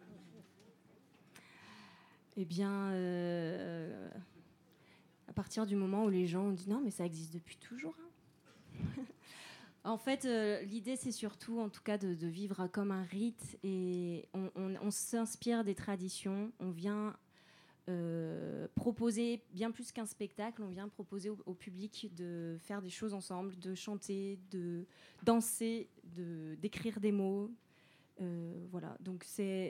Eh bien, euh, à partir du moment où les gens ont dit non, mais ça existe depuis toujours. Hein. en fait, euh, l'idée, c'est surtout, en tout cas, de, vivre comme un rite et on, s'inspire des traditions. On vient euh, proposer, bien plus qu'un spectacle, on vient proposer au, public de faire des choses ensemble, de chanter, de danser, de d'écrire des mots. voilà, donc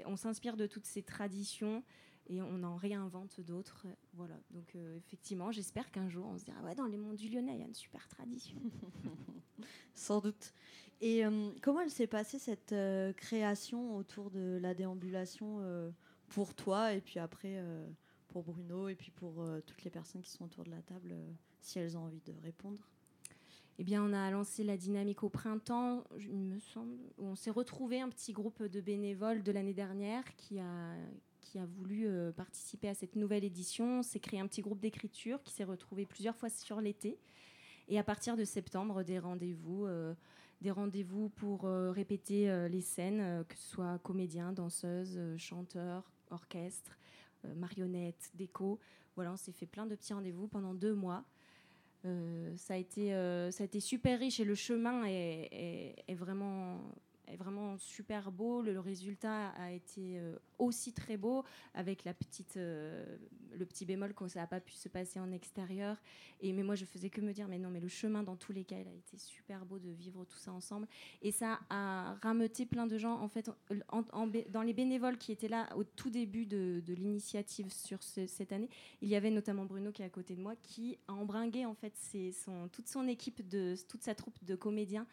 on s'inspire de toutes ces traditions et on en réinvente d'autres. Voilà. Donc euh, effectivement, j'espère qu'un jour on se dira ouais dans les monts du Lyonnais il y a une super tradition. Sans doute. Et euh, comment elle s'est passée cette euh, création autour de la déambulation pour toi et puis après pour Bruno et puis pour toutes les personnes qui sont autour de la table si elles ont envie de répondre? Eh bien, on a lancé la dynamique au printemps, il me semble, où on s'est retrouvé un petit groupe de bénévoles de l'année dernière qui a, a voulu euh, participer à cette nouvelle édition s'est créé un petit groupe d'écriture qui s'est retrouvé plusieurs fois sur l'été. Et à partir de septembre, des rendez-vous, euh, des rendez-vous pour euh, répéter les scènes, que ce soit comédiens, danseuses, chanteurs, orchestre, marionnettes, déco. Voilà, on s'est fait plein de petits rendez-vous pendant deux mois. ça, a été, ça a été super riche et le chemin est vraiment est vraiment super beau. Le, résultat a été euh, aussi très beau, avec la petite, euh, le petit bémol que ça n'a pas pu se passer en extérieur. Et, mais moi, je faisais que me dire, mais non, mais le chemin, dans tous les cas, il a été super beau de vivre tout ça ensemble. Et ça a rameuté plein de gens. En fait, dans les bénévoles qui étaient là au tout début de, l'initiative sur cette année, il y avait notamment Bruno qui est à côté de moi, qui a embringué en fait son, toute son équipe, de, toute sa troupe de comédiens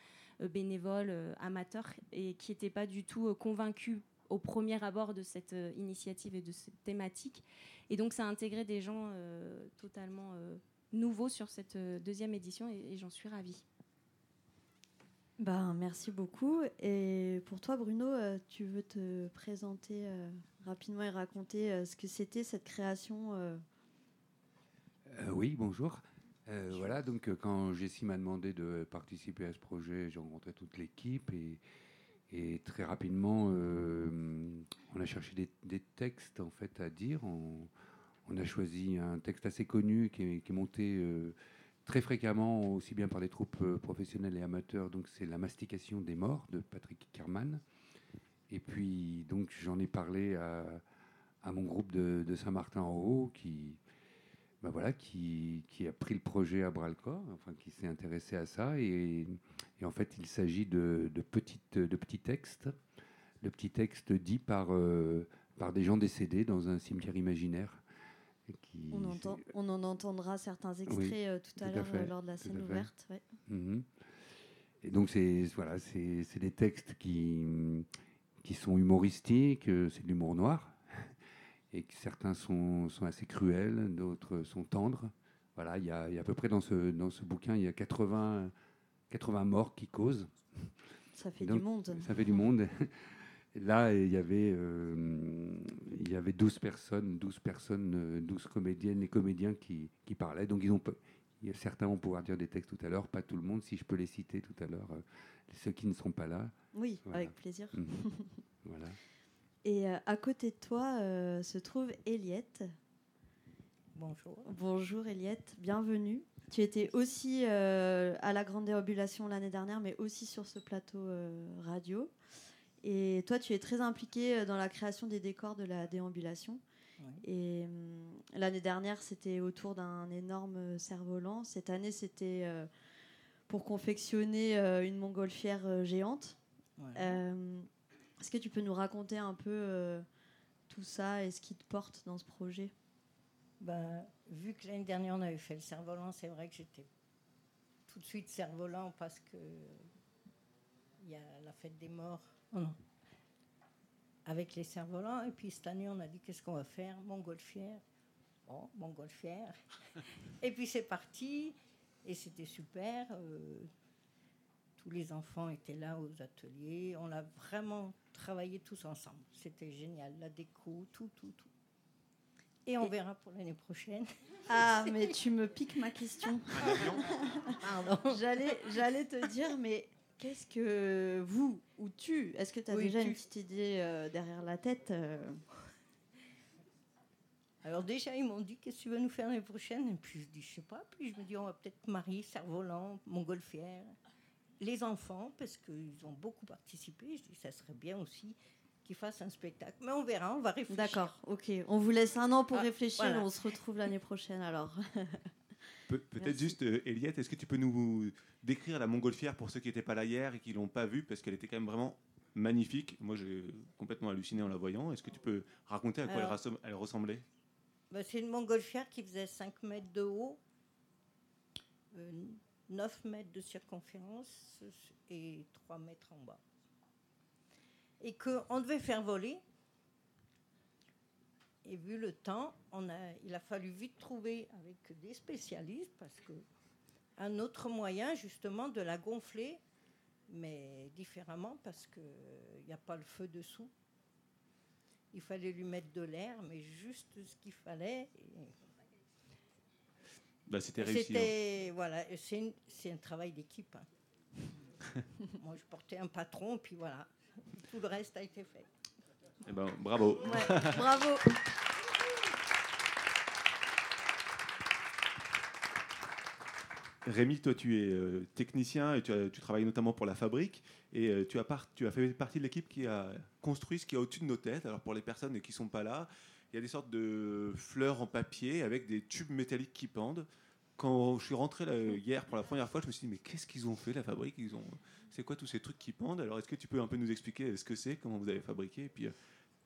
bénévoles, euh, amateurs, et qui n'étaient pas du tout euh, convaincus au premier abord de cette initiative et de cette thématique. Et donc ça a intégré des gens totalement nouveaux sur cette deuxième édition, et, j'en suis ravie. Ben, merci beaucoup. Et pour toi, Bruno, tu veux te présenter rapidement et raconter ce que c'était cette création Oui, bonjour. Euh, voilà, donc euh, quand Jessie m'a demandé de participer à ce projet, j'ai rencontré toute l'équipe et, et, très rapidement, euh, on a cherché des, textes en fait à dire. On, a choisi un texte assez connu qui est, monté très fréquemment aussi bien par les troupes professionnelles et amateurs. Donc c'est La mastication des morts de Patrick Kerman. Et puis donc j'en ai parlé à, à mon groupe de, de Saint-Martin-en-Haut qui bah voilà, qui, qui, a pris le projet à bras le corps, enfin qui s'est intéressé à ça. Et, et en fait, il s'agit de, de, petites, de petits textes, de petits textes dits par, euh, par des gens décédés dans un cimetière imaginaire. Qui, on, entend, on, en entendra certains extraits euh, tout à l'heure euh, lors de la scène ouverte. Ouais. Mhm. Et donc, c'est voilà, c'est des textes qui, qui sont humoristiques, c'est de l'humour noir et que certains sont, sont assez cruels, d'autres sont tendres. Voilà, il y, a, à peu près dans ce, dans ce bouquin, il y a 80, 80 morts qui causent. Ça fait du monde. Ça fait du monde. Là, il y avait, euh, il y avait 12 personnes, 12 personnes, 12 euh, comédiennes et comédiens qui, qui parlaient. Donc, ils ont, certains vont pouvoir dire des textes tout à l'heure, pas tout le monde, si je peux les citer tout à l'heure, euh, ceux qui ne sont pas là. Oui, avec plaisir. Mhm. voilà. Et euh, à côté de toi euh, se trouve Eliette. Bonjour. Bonjour Eliette, bienvenue. Tu étais aussi euh, à la Grande Déambulation l'année dernière, mais aussi sur ce plateau radio. Et toi, tu es très impliquée dans la création des décors de la déambulation. Et hum, l'année dernière, c'était autour d'un énorme cerf-volant. Cette année, c'était pour confectionner une montgolfière géante. Est-ce que tu peux nous raconter un peu euh, tout ça et ce qui te porte dans ce projet? Ben, Vu que l'année dernière on avait fait le cerf-volant, c'est vrai que j'étais tout de suite cerf-volant parce que il y a la fête des morts oh avec les cerfs-volants. Et puis cette année on a dit qu'est-ce qu'on va faire? Montgolfière. Bon, Montgolfière. et puis c'est parti et c'était super. Euh, tous les enfants étaient là aux ateliers. On a vraiment travaillé tous ensemble. C'était génial. La déco, tout, tout, tout. Et on verra pour l'année prochaine. Ah, mais tu me piques ma question. Pardon. J'allais, j'allais te dire, mais qu'est-ce que vous ou tu, est-ce que tu as déjà une petite idée euh, derrière la tête euh Alors déjà, ils m'ont dit, qu'est-ce que tu veux nous faire l'année prochaine? Et puis je dis, je sais pas. Puis je me dis, on va peut-être marier cerf-volant, montgolfière les enfants, parce qu'ils ont beaucoup participé. Je dis, ça serait bien aussi qu'ils fassent un spectacle. Mais on verra, on va réfléchir. D'accord, ok. On vous laisse un an pour ah, réfléchir on se retrouve l'année prochaine alors. Peut-être juste, euh, Eliette, est-ce que tu peux nous décrire la montgolfière pour ceux qui n'étaient pas là hier et qui l'ont pas vue, parce qu'elle était quand même vraiment magnifique. Moi, j'ai complètement halluciné en la voyant. Est-ce que tu peux raconter à quoi elle, ressemblait? bah, C'est une montgolfière qui faisait 5 mètres de haut, euh, 9 mètres de circonférence et 3 mètres en bas. Et qu'on devait faire voler. Et vu le temps, il a fallu vite trouver avec des spécialistes parce que un autre moyen justement de la gonfler, mais différemment parce qu'il n'y a pas le feu dessous. Il fallait lui mettre de l'air, mais juste ce qu'il fallait. Bah, c'était réussi. C'était, hein. voilà, c'est, un travail d'équipe. Hein. Moi, je portais un patron, puis voilà, tout le reste a été fait. Eh ben, bravo. bravo. Rémi, toi, tu es euh, technicien et tu, as- tu travailles notamment pour la fabrique. Et euh, tu, as tu as fait partie de l'équipe qui a construit ce qui est au-dessus de nos têtes. Alors, pour les personnes qui ne sont pas là, il y a des sortes de fleurs en papier avec des tubes métalliques qui pendent. Quand je suis rentré hier pour la première fois, je me suis dit, mais qu'est-ce qu'ils ont fait, la fabrique? C'est quoi tous ces trucs qui pendent? Alors, est-ce que tu peux un peu nous expliquer ce que c'est, comment vous avez fabriqué Et puis, euh,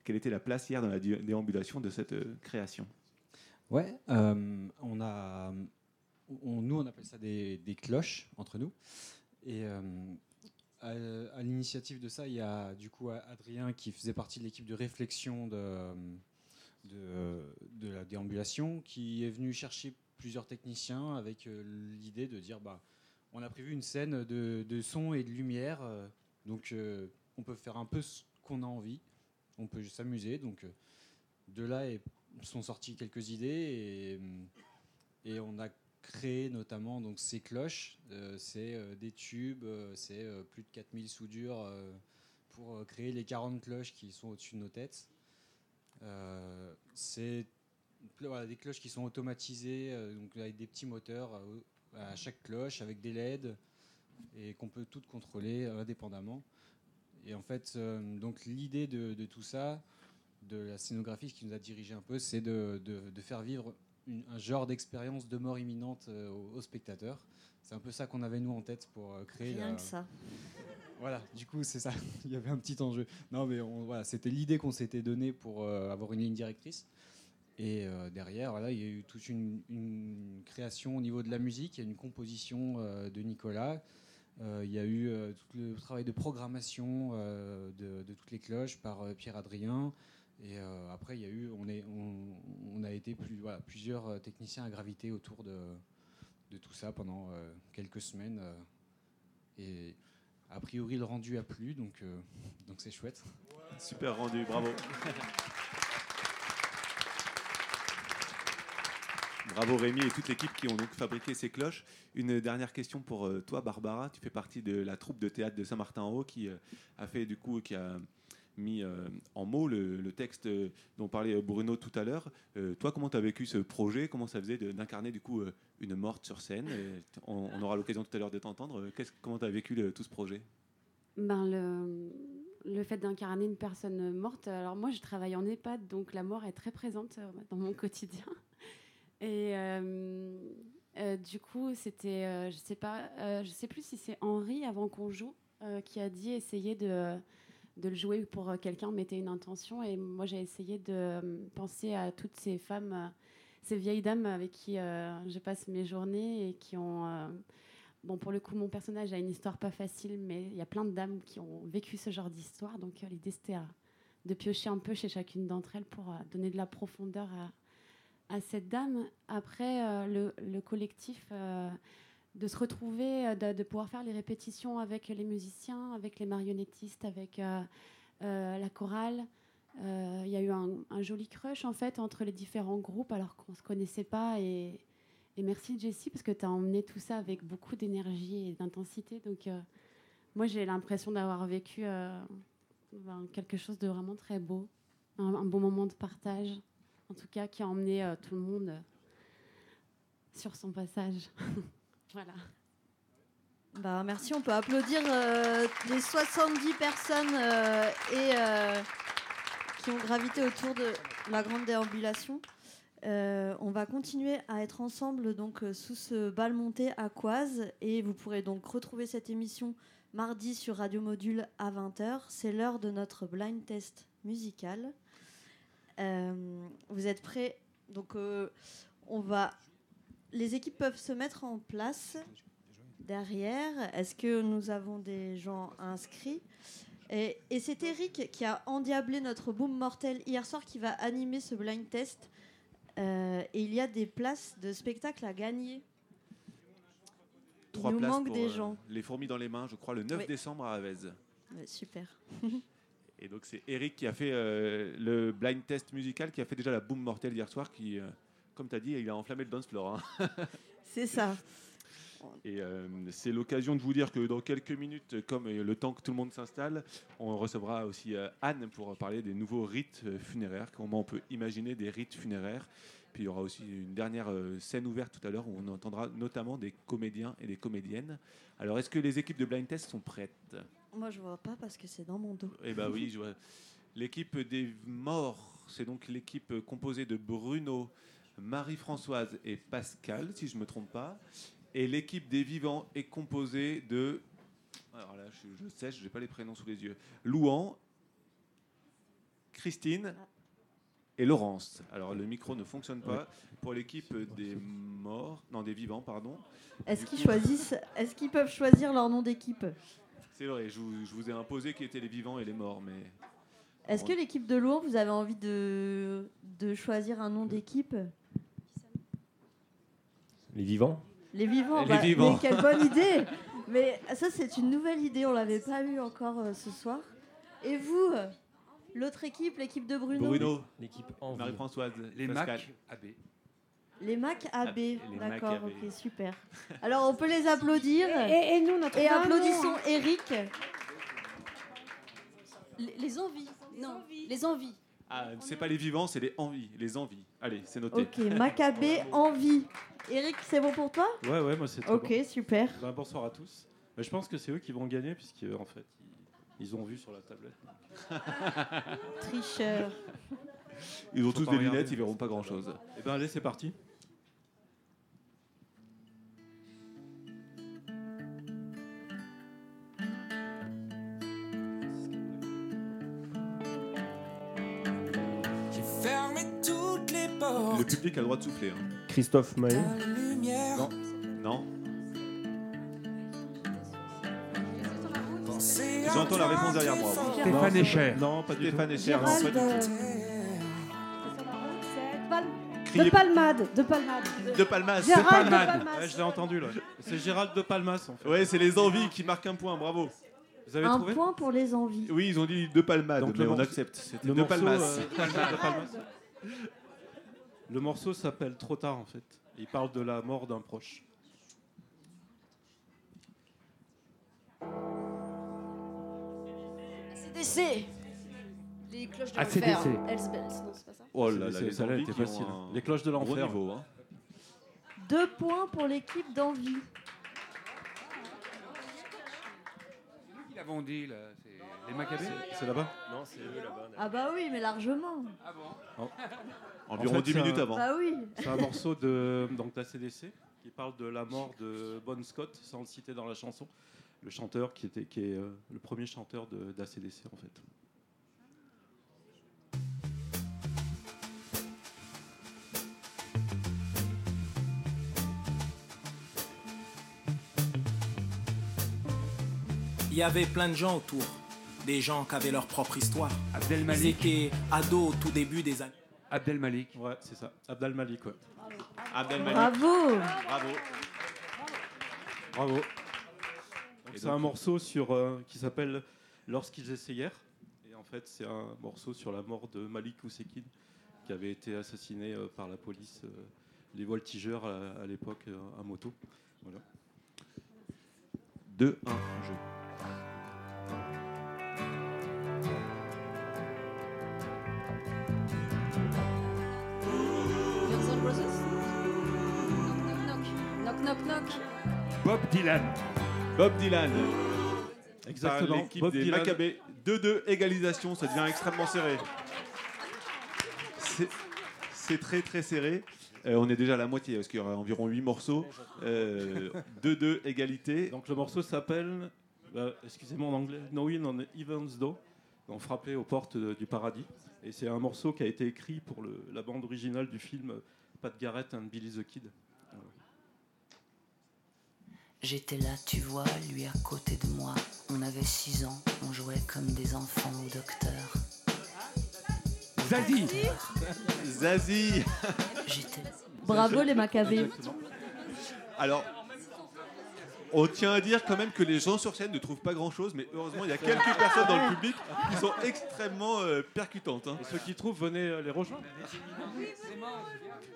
quelle était la place hier dans la déambulation de cette euh, création? Ouais, euh, on a, nous on appelle ça des, cloches entre nous. Et euh, à l'initiative de ça, il y a du coup Adrien qui faisait partie de l'équipe de réflexion de, de, la déambulation, qui est venu chercher plusieurs techniciens avec euh, l'idée de dire bah, on a prévu une scène de, son et de lumière, euh, donc euh, on peut faire un peu ce qu'on a envie, on peut s'amuser. Donc de là sont sorties quelques idées et, on a créé notamment donc ces cloches. C'est des tubes, c'est plus de 4000 soudures pour créer les 40 cloches qui sont au-dessus de nos têtes. Euh, c'est voilà, des cloches qui sont automatisées, euh, donc avec des petits moteurs euh, à chaque cloche, avec des LED, et qu'on peut toutes contrôler indépendamment. Et en fait, donc l'idée de, de tout ça, de la scénographie qui nous a dirigé un peu, c'est de, de- de faire vivre une- un genre d'expérience de mort imminente aux, aux spectateurs. C'est un peu ça qu'on avait nous en tête pour créer. Rien la- que ça. Voilà, du coup, c'est ça. Il y avait un petit enjeu. Non, mais on- voilà, c'était l'idée qu'on s'était donnée pour euh, avoir une ligne directrice. Et euh, derrière, voilà, il y a eu toute une, création au niveau de la musique. Il y a une composition euh, de Nicolas. Il y a eu tout le travail de programmation de, toutes les cloches par Pierre Adrien. Et après, il y a eu, on, est, on, a été plusieurs techniciens à graviter autour de, de tout ça pendant quelques semaines. et a priori, le rendu a plu, donc euh, donc c'est chouette. Super rendu, bravo. Bravo Rémi et toute l'équipe qui ont donc fabriqué ces cloches. Une dernière question pour euh, toi, Barbara. Tu fais partie de la troupe de théâtre de Saint-Martin-en-Haut qui euh, a fait du coup, qui a mis euh, en mots le, texte euh, dont parlait Bruno tout à l'heure. Euh, toi, comment tu as vécu ce projet? Comment ça faisait d'incarner du coup euh, une morte sur scène? On, aura l'occasion tout à l'heure de t'entendre. Euh, comment tu as vécu tout ce projet? Ben, le, le fait d'incarner une personne morte, alors moi je travaille en EHPAD, donc la mort est très présente euh, dans mon quotidien. Et euh, euh, du coup, c'était, euh, je sais pas, euh, sais plus si c'est Henri avant qu'on joue euh, qui a dit essayer de, de le jouer pour euh, quelqu'un, mettait une intention. Et moi j'ai essayé de euh, penser à toutes ces femmes, euh, ces vieilles dames avec qui je passe mes journées et qui ont Bon, pour le coup, mon personnage a une histoire pas facile, mais il y a plein de dames qui ont vécu ce genre d'histoire. Donc, l'idée, c'était de piocher un peu chez chacune d'entre elles pour donner de la profondeur à, cette dame. Après, le, le collectif, de se retrouver, euh, de, pouvoir faire les répétitions avec les musiciens, avec les marionnettistes, avec euh, euh, la chorale. Il y a eu un, joli crush, en fait, entre les différents groupes, alors qu'on ne se connaissait pas. Et, merci Jessie parce que tu as emmené tout ça avec beaucoup d'énergie et d'intensité. Donc moi j'ai l'impression d'avoir vécu ben, quelque chose de vraiment très beau, un, un beau moment de partage, en tout cas qui a emmené tout le monde sur son passage. voilà. Bah, merci, on peut applaudir euh, les 70 personnes euh, et, euh, qui ont gravité autour de la grande déambulation. Euh, on va continuer à être ensemble donc sous ce bal monté à Coise et vous pourrez donc retrouver cette émission mardi sur Radio Module à 20h. C'est l'heure de notre blind test musical. Vous êtes prêts? Donc on va les équipes peuvent se mettre en place derrière. Est-ce que nous avons des gens inscrits? Et, et c'est Eric qui a endiablé notre boom mortel hier soir qui va animer ce blind test. Euh, et il y a des places de spectacle à gagner. Il Trois nous places manque pour, des euh, gens. Les fourmis dans les mains, je crois, le 9 Oui. décembre à Avez. Ouais, super. Et donc c'est Eric qui a fait euh, le blind test musical, qui a fait déjà la boom mortelle hier soir, qui, comme tu as dit, il a enflammé le dance floor. hein. C'est ça. Et euh, c'est l'occasion de vous dire que dans quelques minutes, comme euh, le temps que tout le monde s'installe, on recevra aussi euh, Anne pour parler des nouveaux rites funéraires, comment on peut imaginer des rites funéraires. Puis il y aura aussi une dernière scène ouverte tout à l'heure où on entendra notamment des comédiens et des comédiennes. Alors, est-ce que les équipes de Blind Test sont prêtes? Moi, je vois pas parce que c'est dans mon dos. Eh bien oui, je vois. L'équipe des morts, c'est donc l'équipe composée de Bruno, Marie-Françoise et Pascal, si je ne me trompe pas. Et l'équipe des vivants est composée de... Alors là, je, je sais, je n'ai pas les prénoms sous les yeux. Louan, Christine et Laurence. Alors le micro ne fonctionne pas pour l'équipe des morts, non des vivants, pardon. Est-ce qu'ils choisissent Est-ce qu'ils peuvent choisir leur nom d'équipe? C'est vrai, je vous, je vous ai imposé qui étaient les vivants et les morts, mais Est-ce que l'équipe de Louan, vous avez envie de, de choisir un nom d'équipe? Les vivants Les vivants, Les bah, vivants. mais quelle bonne idée Mais ça, c'est une nouvelle idée, on l'avait pas eu encore euh, ce soir. Et vous, l'autre équipe, l'équipe de Bruno Bruno, l'équipe en Marie-Françoise, Les Pascal. Mac AB. Les Mac AB, d'accord, ok, super. Alors on peut les applaudir. Et- et nous, trouvé Et applaudissons hein. Eric. Les, les envies. Non, les envies. Ah, c'est pas les vivants, c'est les envies, les envies. Allez, c'est noté. Ok, Macabé envie. Eric, c'est bon pour toi? Ouais, ouais, moi c'est très Ok, bon. super. Ben, bonsoir à tous. Ben, je pense que c'est eux qui vont gagner, puisqu'en fait, ils, ils ont vu sur la tablette. Tricheur. Ils ont tous des lunettes, ils verront pas grand-chose. Eh ben allez, c'est parti. Le public a le droit de souffler. hein. Christophe Maé. Lumière. Non. Non. J'entends la réponse derrière moi. Stéphane Echer. Non, pas du Stéphane. Echer, non, pas du tout. De Palmade, de Palmade. De Palmas. Gérald De. Palmas. Ouais, je l'ai entendu là. C'est Gérald de Palmas en fait. Ouais, c'est les envies qui marquent un point, bravo. Vous avez Un trouvé point pour les envies. Oui, ils ont dit de Palmade, Donc, mais le on morceau- accepte. C'était de morceau, Palmas. euh, de Palmas. Le morceau s'appelle Trop tard en fait. Il parle de la mort d'un proche. CDC. Les cloches de ACDC. l'enfer. Hells Bells, non, c'est pas ça Oh là là, les celle-là était facile. Les cloches de l'enfer. hein. Deux points pour l'équipe d'envie. Ils l'avons dit là. C'est les Maccabées. C'est là-bas Non, c'est eux là-bas. Ah bah oui, mais largement. Ah bon Environ En fait, 10 c'est minutes un- avant. Bah oui. C'est un morceau de donc d'ACDC qui parle de la mort de Bon Scott, sans le citer dans la chanson. Le chanteur qui était qui est euh, le premier chanteur de- d'ACDC en fait. Il y avait plein de gens autour. Des gens qui avaient leur propre histoire. Abdel Ils Malik. étaient ados au tout début des années. Abdel Malik. Ouais, c'est ça. Abdel Malik, ouais. Abdel Malik. Bravo. Bravo. Bravo. C'est un morceau sur, euh, qui s'appelle Lorsqu'ils essayèrent. Et en fait, c'est un morceau sur la mort de Malik Oussekine, qui avait été assassiné euh, par la police, euh, les voltigeurs à, à l'époque euh, à moto. Voilà. 2, 1, jeu. Bob Dylan. Bob Dylan. Exactement. L'équipe Bob des Dylan. Maccabées. 2-2, égalisation, ça devient extrêmement serré. C'est- C'est très très serré. Euh, on est déjà à la moitié, parce qu'il y aura environ 8 morceaux. Euh, 2-2, égalité. Donc le morceau s'appelle, euh, excusez-moi en anglais, Knowing on Heaven's Door, donc frappé aux portes euh, du paradis. Et c'est un morceau qui a été écrit pour le- la bande originale du film euh, Pat Garrett and Billy the Kid. J'étais là, tu vois, lui à côté de moi. On avait 6 ans, on jouait comme des enfants au docteur. Zazie. Zazie. J'étais Bravo les Maccabées. Alors, on tient à dire quand même que les gens sur scène ne trouvent pas grand-chose, mais heureusement, il y a quelques personnes dans le public qui sont extrêmement euh, percutantes. hein. Et ceux qui trouvent, venez euh, les rejoindre.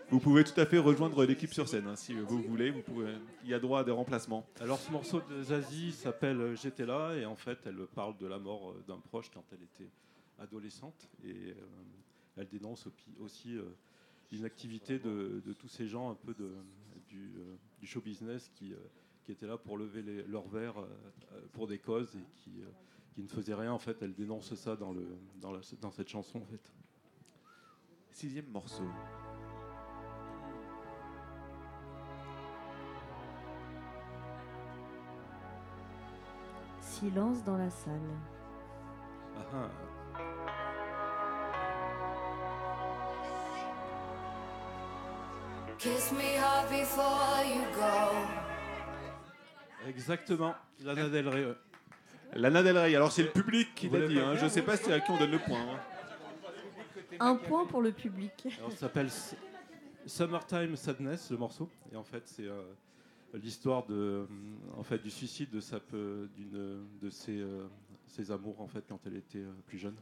Vous pouvez tout à fait rejoindre l'équipe sur scène, hein, si vous voulez. Vous pouvez, il y a droit à des remplacements. Alors ce morceau de Zazie s'appelle euh, J'étais là et en fait elle parle de la mort euh, d'un proche quand elle était adolescente et euh, elle dénonce aussi euh, une activité de, de tous ces gens un peu de, du, euh, du show business qui, euh, qui étaient là pour lever les- leurs verres euh, euh, pour des causes et qui, euh, qui ne faisaient rien. En fait, elle dénonce ça dans, le, dans, la- dans cette chanson. En fait. Sixième morceau. Silence dans la salle. Ah, ah. Kiss me hard before you go. Exactement, Lana Del Rey. ouais. Lana Del Rey. Alors c'est le public qui l'a dit. hein. Je sais pas si à qui on donne le point. hein. Un point pour le public. Alors, ça s'appelle Summertime Sadness, le morceau. Et en fait, c'est euh, l'histoire de, en fait, du suicide de, sa, d'une, de ses, euh, ses amours en fait, quand elle était euh, plus jeune.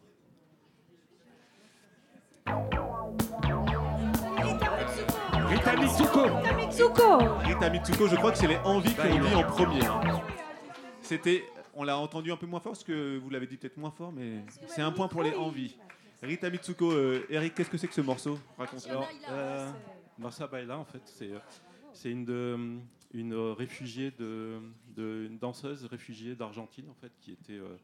Rita Mitsuko. Mitsuko. Rita Mitsuko, je crois que c'est les envies qui ont dit en premier. hein. C'était, on l'a entendu un peu moins fort parce que vous l'avez dit peut-être moins fort, mais c'est un point pour les envies. Rita Mitsuko, euh, Eric, qu'est-ce que c'est que ce morceau? Raconte. Alors, euh, Marcia Baila, en fait, c'est, euh, c'est une, de- une réfugiée de, de- une danseuse réfugiée d'Argentine, en fait, qui était euh,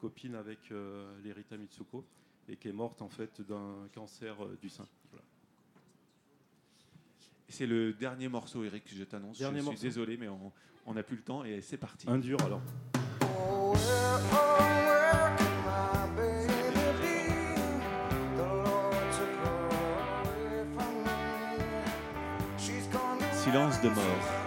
copine avec euh, les Rita Mitsuko et qui est morte en fait d'un cancer euh, du sein. C'est le dernier morceau, Eric, je t'annonce. Dernier je suis morceau. désolé, mais on- on n'a plus le temps et c'est parti. Un dur alors. Silence de mort.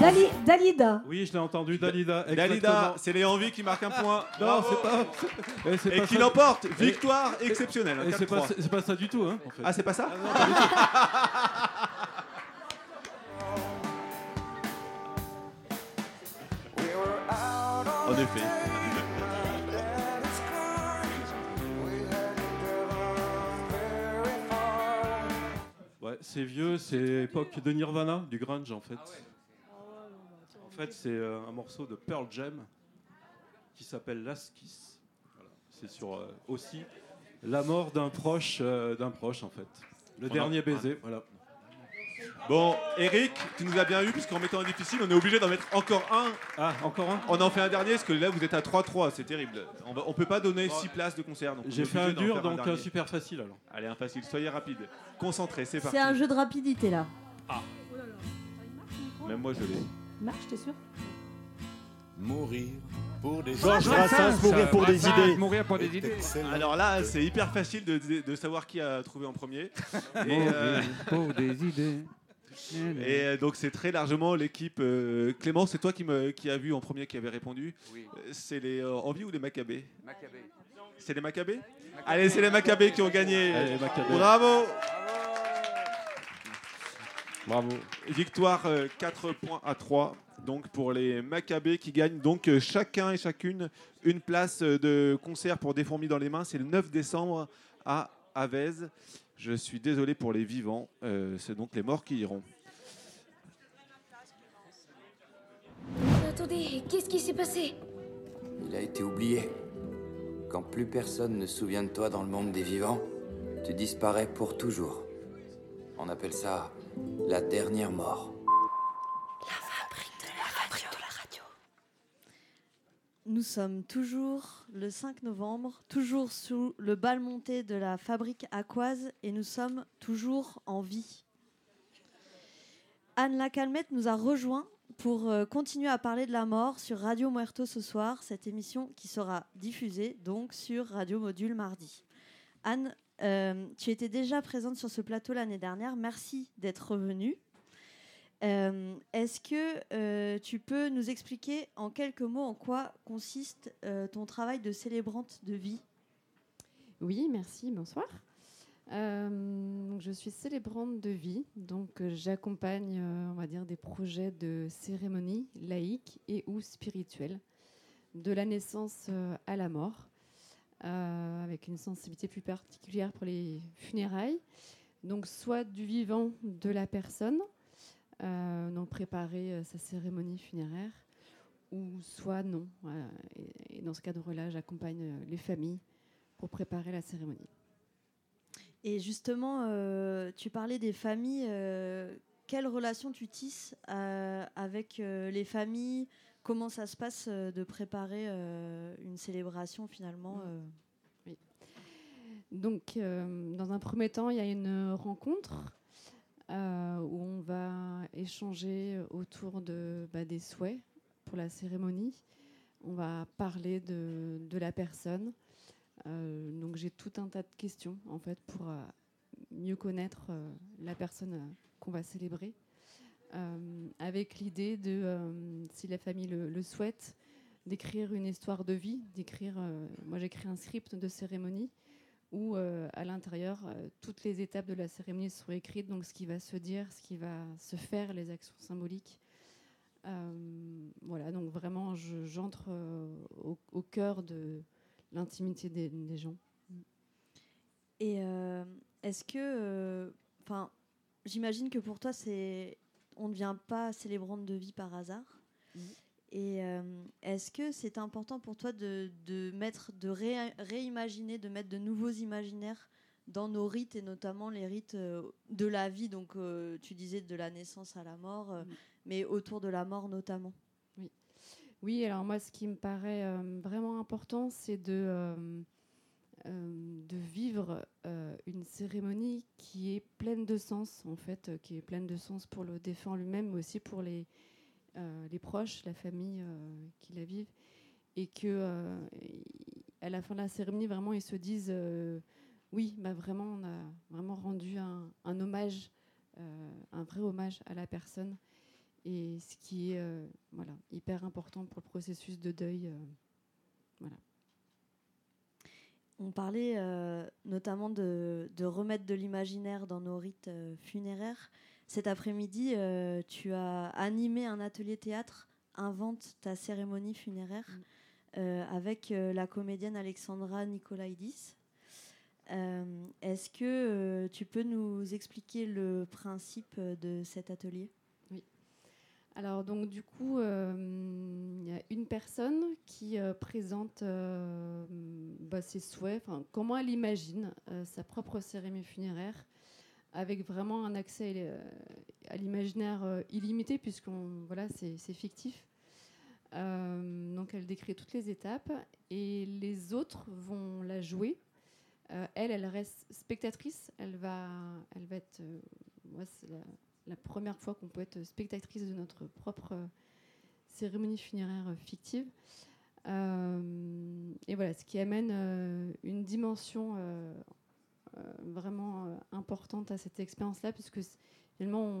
Dali- Dalida. Oui, je l'ai entendu, Dalida. Dalida, exactement. c'est les envies qui marquent un point. Non, c'est pas. Et, c'est Et pas qui ça- l'emporte. Et- Victoire et- exceptionnelle. Et c'est pas, 4-3. c'est pas ça du tout, hein. en fait. Ah, c'est pas ça non, pas du tout. En effet. Ouais, c'est vieux, c'est époque de Nirvana, du grunge en fait. En fait, c'est euh, un morceau de Pearl Jam qui s'appelle Last Kiss. Voilà. C'est sur euh, aussi la mort d'un proche, euh, d'un proche en fait. Le On a- dernier baiser, voilà. Bon, Eric, tu nous as bien eu, puisqu'en mettant un difficile, on est obligé d'en mettre encore un. Ah, encore un? On en fait un dernier, parce que là, vous êtes à 3-3, c'est terrible. On, va- on peut pas donner 6 places de concert. donc on J'ai est fait un obligé d'en dur, faire donc un dernier. super facile alors. Allez, un facile, soyez rapide. Concentré, c'est parti. C'est un jeu de rapidité là. Même moi, je l'ai. Marche, t'es sûr? Mourir pour des Georges Brassens, mourir pour des idées. Mourir pour des idées. Alors là, c'est hyper facile de, de- de savoir qui a trouvé en premier. Et, Mourir euh, pour des idées. Et euh, donc c'est très largement l'équipe. euh, Clément, c'est toi qui, me, qui a vu en premier qui avait répondu. Oui. Euh, C'est les euh, Envie ou les Maccabées? Maccabée. C'est les Maccabées? Allez, c'est les Maccabées qui ont gagné. Allez, Maccabées. Bravo Bravo. Victoire euh, 4 points à 3 donc pour les Maccabées qui gagnent donc euh, chacun et chacune une place euh, de concert pour Des fourmis dans les mains. C'est le 9 décembre à Avez. Je suis désolé pour les vivants, euh, c'est donc les morts qui iront. Attendez, qu'est-ce qui s'est passé? Il a été oublié. Quand plus personne ne se souvient de toi dans le monde des vivants, tu disparais pour toujours. On appelle ça la dernière mort. Nous sommes toujours le 5 novembre, toujours sous le bal monté de la fabrique aquoise et nous sommes toujours en vie. Anne Lacalmette nous a rejoint pour euh, continuer à parler de la mort sur Radio Muerto ce soir, cette émission qui sera diffusée donc sur Radio Module mardi. Anne, euh, tu étais déjà présente sur ce plateau l'année dernière. Merci d'être revenue. Euh, Est-ce que euh, tu peux nous expliquer en quelques mots en quoi consiste ton travail de célébrante de vie? Oui, merci, bonsoir. Je suis célébrante de vie, donc j'accompagne, des projets de cérémonie laïque et ou spirituelle, de la naissance à la mort, avec une sensibilité plus particulière pour les funérailles. Donc soit du vivant de la personne, euh, donc préparer euh, sa cérémonie funéraire, ou soit non. Et, dans ce cadre-là, j'accompagne euh, les familles pour préparer la cérémonie. Et justement, euh, tu parlais des familles. euh, quelle relation tu tisses euh, avec euh, les familles Comment ça se passe euh, de préparer euh, une célébration finalement Oui. Donc, euh, dans un premier temps, il y a une rencontre euh, où on va échanger autour de, bah, des souhaits pour la cérémonie. On va parler de, de la personne. Euh, donc, j'ai tout un tas de questions en fait pour euh, mieux connaître la personne qu'on va célébrer. Euh, avec l'idée de, euh, si la famille le, souhaite, d'écrire une histoire de vie, d'écrire. euh, moi, j'écris un script de cérémonie où, à l'intérieur, toutes les étapes de la cérémonie sont écrites, donc ce qui va se dire, ce qui va se faire, les actions symboliques. Voilà, donc vraiment, je- j'entre au, cœur de l'intimité des, des gens. Et est-ce que, enfin, j'imagine que pour toi, c'est, on ne devient pas célébrante de vie par hasard. Et euh, est-ce que c'est important pour toi de, de mettre, de ré- réimaginer, de mettre de nouveaux imaginaires dans nos rites et notamment les rites euh, de la vie, donc euh, tu disais de la naissance à la mort, euh, mais autour de la mort notamment. Oui. Oui, alors moi, ce qui me paraît vraiment important, c'est de, de vivre euh, une cérémonie qui est pleine de sens, en fait, euh, qui est pleine de sens pour le défunt lui-même, mais aussi pour les, euh, les proches, la famille euh, qui la vivent, et que euh, à la fin de la cérémonie, vraiment, ils se disent, euh, oui, bah vraiment, on a vraiment rendu un, un hommage, euh, un vrai hommage à la personne et ce qui est euh, voilà, hyper important pour le processus de deuil. euh, voilà. On parlait euh, notamment de, de remettre de l'imaginaire dans nos rites euh, funéraires. Cet après-midi, euh, tu as animé un atelier théâtre Invente ta cérémonie funéraire euh, avec la comédienne Alexandra Nicolaidis. Est-ce que tu peux nous expliquer le principe de cet atelier? Alors donc du coup, euh, il y a une personne qui euh, présente euh, bah, ses souhaits, comment elle imagine sa propre cérémonie funéraire, avec vraiment un accès à l'imaginaire illimité, puisqu'on voilà, c'est fictif. Donc elle décrit toutes les étapes et les autres vont la jouer. Elle, elle reste spectatrice. Elle va, elle va être. La première fois qu'on peut être spectatrice de notre propre euh, cérémonie funéraire euh, fictive. Euh, et voilà, ce qui amène une dimension vraiment importante à cette expérience-là, puisque finalement,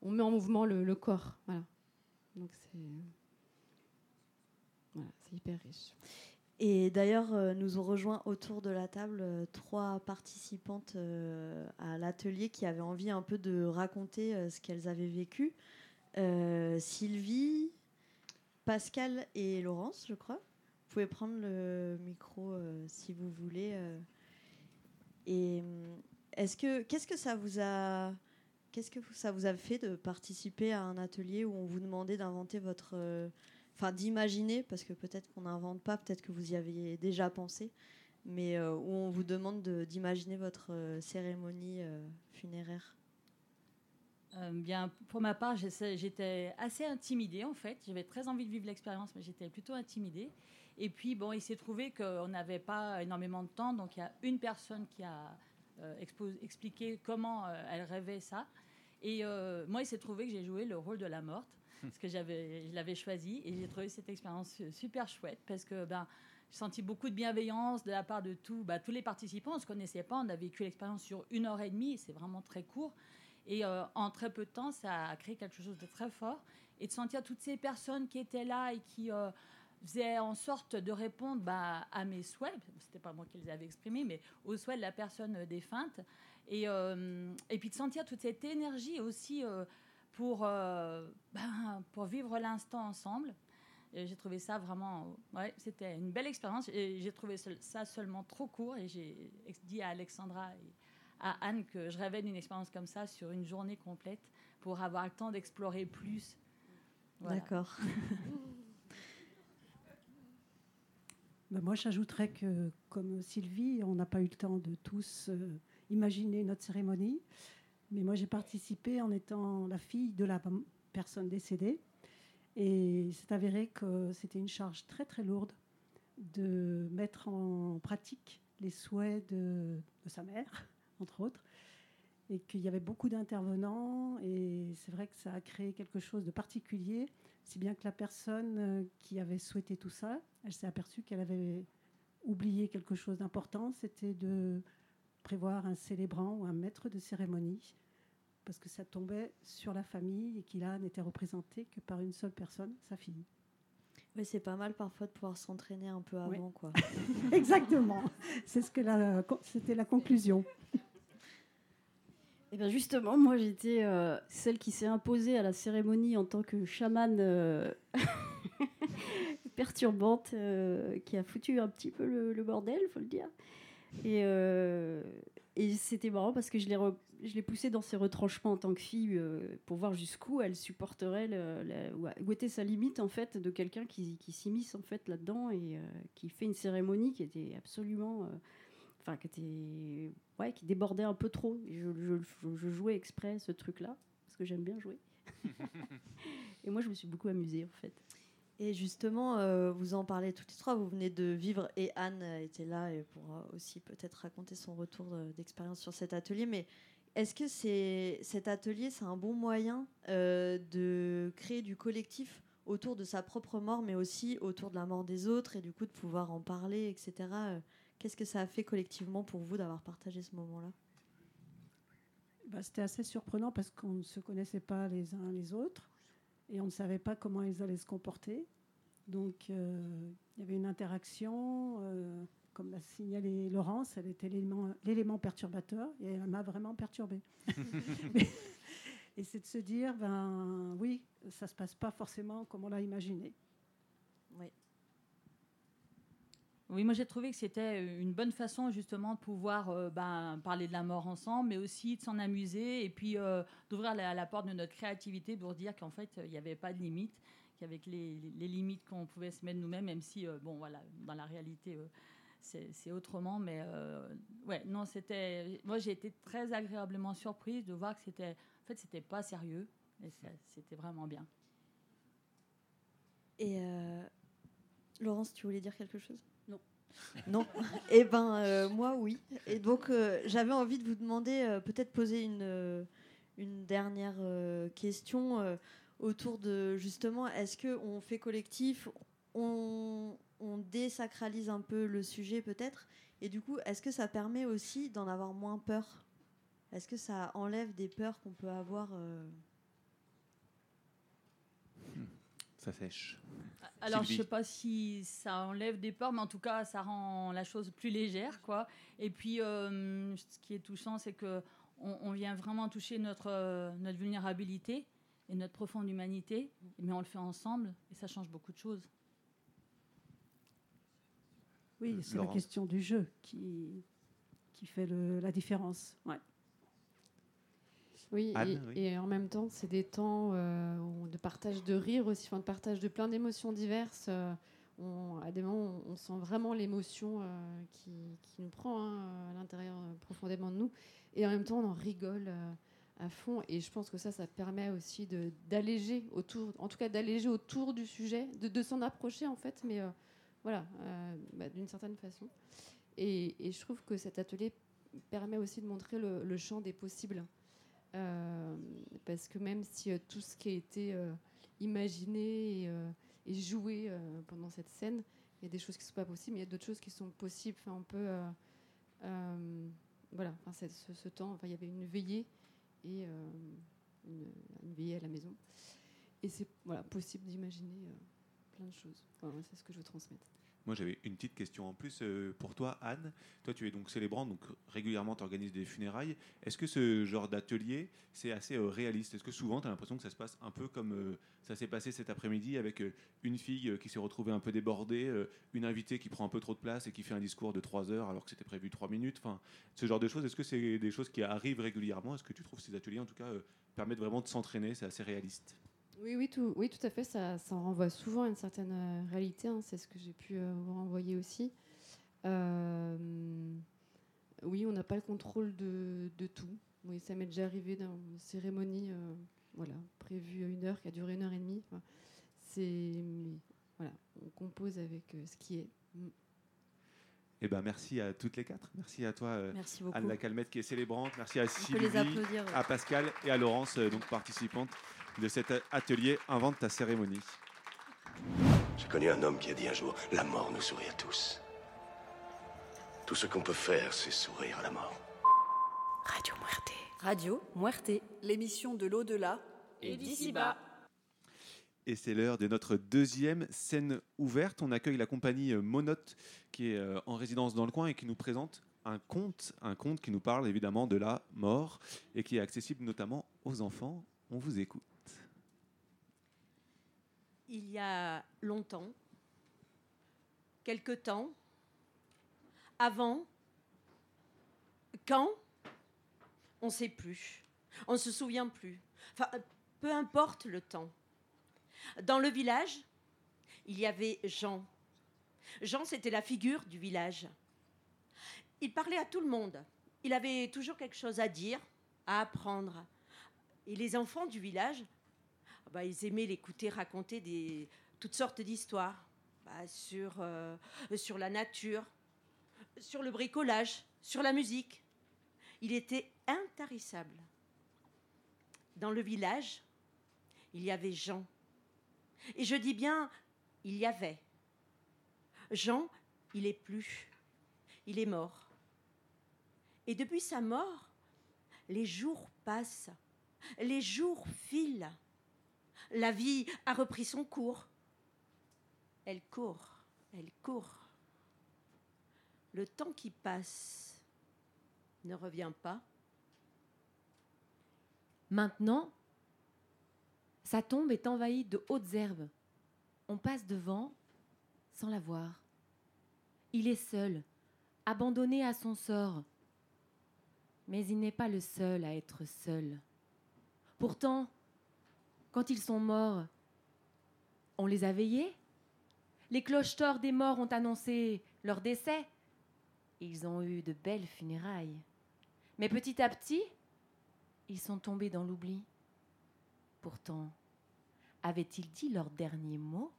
on, met en mouvement le, corps. Voilà. Donc c'est hyper riche. Et d'ailleurs, euh, nous ont rejoint autour de la table euh, trois participantes euh, à l'atelier qui avaient envie un peu de raconter ce qu'elles avaient vécu. Sylvie, Pascal et Laurence, je crois. Vous pouvez prendre le micro si vous voulez. Et hum, est-ce que qu'est-ce que ça vous a qu'est-ce que ça vous a fait de participer à un atelier où on vous demandait d'inventer votre enfin d'imaginer, parce que peut-être qu'on n'invente pas, peut-être que vous y aviez déjà pensé, mais euh, où on vous demande de- d'imaginer votre euh, cérémonie euh, funéraire. Bien, pour ma part, j'étais assez intimidée en fait. J'avais très envie de vivre l'expérience, mais j'étais plutôt intimidée. Et puis, bon, il s'est trouvé qu'on n'avait pas énormément de temps, donc il y a une personne qui a expliqué comment elle rêvait ça. Et moi, il s'est trouvé que j'ai joué le rôle de la morte, parce que je l'avais choisi, et j'ai trouvé cette expérience super chouette, parce que ben, j'ai senti beaucoup de bienveillance de la part de tout, bah, tous les participants. On ne se connaissait pas, on a vécu l'expérience sur une heure et demie, c'est vraiment très court. Et euh, en très peu de temps, ça a créé quelque chose de très fort. Et de sentir toutes ces personnes qui étaient là et qui euh, faisaient en sorte de répondre bah, à mes souhaits, c'était pas moi qui les avais exprimés, mais aux souhaits de la personne euh, défunte. Et, et puis de sentir toute cette énergie aussi pour, euh, ben, pour vivre l'instant ensemble. J'ai trouvé ça vraiment, ouais, c'était une belle expérience. Et j'ai trouvé ça seulement trop court. Et j'ai dit à Alexandra et à Anne que je rêvais d'une expérience comme ça sur une journée complète pour avoir le temps d'explorer plus. Voilà. D'accord. Ben, moi, j'ajouterais que, comme Sylvie, on n'a pas eu le temps de tous euh, imaginer notre cérémonie. Mais moi, j'ai participé en étant la fille de la personne décédée. Et c'est avéré que c'était une charge très, très lourde de mettre en pratique les souhaits de, sa mère, entre autres. Et qu'il y avait beaucoup d'intervenants. Et c'est vrai que ça a créé quelque chose de particulier. Si bien que la personne euh, qui avait souhaité tout ça, elle s'est aperçue qu'elle avait oublié quelque chose d'important, c'était de prévoir un célébrant ou un maître de cérémonie, parce que ça tombait sur la famille et qu'il n'était représenté que par une seule personne, sa fille. Mais c'est pas mal parfois de pouvoir s'entraîner un peu avant, Oui. quoi. Exactement. C'est ce que la- c'était la conclusion. Et bien justement, moi j'étais euh, celle qui s'est imposée à la cérémonie en tant que chamane euh, perturbante, euh, qui a foutu un petit peu le, le bordel, faut le dire. Et, euh, et c'était marrant parce que je l'ai re- je l'ai poussée dans ses retranchements en tant que fille euh, pour voir jusqu'où elle supporterait, le- où- était sa limite en fait de quelqu'un qui, qui s'immisce en fait là-dedans et euh, qui fait une cérémonie qui était absolument... euh, enfin qui était ouais qui débordait un peu trop. Je, je- jouais exprès ce truc là parce que j'aime bien jouer. Et moi je me suis beaucoup amusée en fait Et justement, euh, vous en parlez toutes les trois, vous venez de vivre et Anne était là et pourra aussi peut-être raconter son retour euh, d'expérience sur cet atelier. Mais est-ce que c'est, cet atelier, c'est un bon moyen euh, de créer du collectif autour de sa propre mort, mais aussi autour de la mort des autres et du coup de pouvoir en parler, etc. Qu'est-ce que ça a fait collectivement pour vous d'avoir partagé ce moment-là? Bah, C'était assez surprenant parce qu'on ne se connaissait pas les uns les autres et on ne savait pas comment ils allaient se comporter. Donc euh, il y avait une interaction, euh, comme l'a signalé Laurence, elle était l'élément perturbateur et elle m'a vraiment perturbée. et c'est de se dire, ben oui, ça ne se passe pas forcément comme on l'a imaginé. Oui. Oui, moi j'ai trouvé que c'était une bonne façon justement de pouvoir euh, ben, parler de la mort ensemble, mais aussi de s'en amuser et puis euh, d'ouvrir la, la porte de notre créativité pour dire qu'en fait il n'y avait pas de limite, qu'avec les, limites qu'on pouvait se mettre nous-mêmes, même si euh, bon voilà dans la réalité c'est autrement, mais ouais non c'était moi j'ai été très agréablement surprise de voir que c'était en fait c'était pas sérieux et c'était vraiment bien. Et Laurence, tu voulais dire quelque chose? Non. Eh ben, euh, moi, oui. Et donc, euh, j'avais envie de vous demander, euh, peut-être poser une, dernière question autour de, justement, est-ce qu'on fait collectif on désacralise un peu le sujet, peut-être? Et du coup, est-ce que ça permet aussi d'en avoir moins peur? Est-ce que ça enlève des peurs qu'on peut avoir euh, Ça sèche. Alors, je Sylvie. sais pas si ça enlève des peurs, mais en tout cas, ça rend la chose plus légère, quoi. Et puis, euh, ce qui est touchant, c'est que on, on vient vraiment toucher notre euh, notre vulnérabilité et notre profonde humanité, mais on le fait ensemble et ça change beaucoup de choses. Oui, c'est la question du jeu qui, qui fait le- la différence. Ouais. Oui, Anne, et, oui. et en même temps, c'est des temps euh, de partage de rire aussi, enfin, de partage de plein d'émotions diverses. euh, on- à des moments, on, on sent vraiment l'émotion euh, qui, qui nous prend hein, à l'intérieur euh, profondément de nous. Et en même temps, on en rigole à fond. Et je pense que ça, ça permet aussi d'alléger autour, en tout cas d'alléger autour du sujet, de, de s'en approcher en fait, mais voilà, bah, d'une certaine façon. Et, et je trouve que cet atelier permet aussi de montrer le, le champ des possibles. Euh, parce que même si euh, tout ce qui a été euh, imaginé et, joué pendant cette scène, il y a des choses qui ne sont pas possibles, mais il y a d'autres choses qui sont possibles. Enfin, on peut. voilà, enfin, ce, temps, enfin, il y avait une veillée et une, veillée à la maison. Et c'est voilà, possible d'imaginer plein de choses. C'est ce que je veux transmettre. Moi, j'avais une petite question en plus euh, pour toi, Anne. Toi, tu es donc célébrante, donc régulièrement, tu organises des funérailles. Est-ce que ce genre d'atelier, c'est assez euh, réaliste? Est-ce que souvent, tu as l'impression que ça se passe un peu comme euh, ça s'est passé cet après-midi avec une fille qui s'est retrouvée un peu débordée, une invitée qui prend un peu trop de place et qui fait un discours de 3 heures alors que c'était prévu 3 minutes? Enfin, ce genre de choses, est-ce que c'est des choses qui arrivent régulièrement? Est-ce que tu trouves ces ateliers, en tout cas, permettent vraiment de s'entraîner? C'est assez réaliste Oui, oui, tout, oui, tout à fait. Ça, ça renvoie souvent à une certaine euh, réalité. hein, C'est ce que j'ai pu euh, vous renvoyer aussi. Euh, oui, on n'a pas le contrôle de, de tout. Oui, ça m'est déjà arrivé dans une cérémonie euh, voilà, prévue à une heure, qui a duré une heure et demie. Enfin, c'est, voilà, on compose avec euh, ce qui est. Mm. Eh ben, merci à toutes les quatre. Merci à toi, euh, Merci. Anne Calmette, qui est célébrante. Merci à Sylvie, ouais. à Pascal et à Laurence, euh, donc participante de cet atelier Invente ta cérémonie. J'ai connu un homme qui a dit un jour La mort nous sourit à tous. Tout ce qu'on peut faire, c'est sourire à la mort. Radio Muerte. Radio Muerte. L'émission de l'au-delà Et d'ici-bas. Et c'est l'heure de notre deuxième scène ouverte. On accueille la compagnie Monote qui est euh, en résidence dans le coin et qui nous présente un conte, un conte qui nous parle évidemment de la mort et qui est accessible notamment aux enfants. On vous écoute. Il y a longtemps, quelque temps, avant, quand, on ne sait plus, on ne se souvient plus. Peu importe le temps. Dans le village, il y avait Jean. Jean, c'était la figure du village. Il parlait à tout le monde. Il avait toujours quelque chose à dire, à apprendre. Et les enfants du village, bah, ils aimaient l'écouter raconter toutes sortes d'histoires Bah, sur, euh, sur la nature, sur le bricolage, sur la musique. Il était intarissable. Dans le village, il y avait Jean. Et je dis bien, il y avait. Jean, il est plus. Il est mort. Et depuis sa mort, les jours passent, les jours filent. La vie a repris son cours. Elle court, elle court. Le temps qui passe ne revient pas. Maintenant, sa tombe est envahie de hautes herbes. On passe devant sans la voir. Il est seul, abandonné à son sort. Mais il n'est pas le seul à être seul. Pourtant, quand ils sont morts, on les a veillés? Les clochetors des morts ont annoncé leur décès? Ils ont eu de belles funérailles. Mais petit à petit, ils sont tombés dans l'oubli. Pourtant, avaient-ils dit leur dernier mot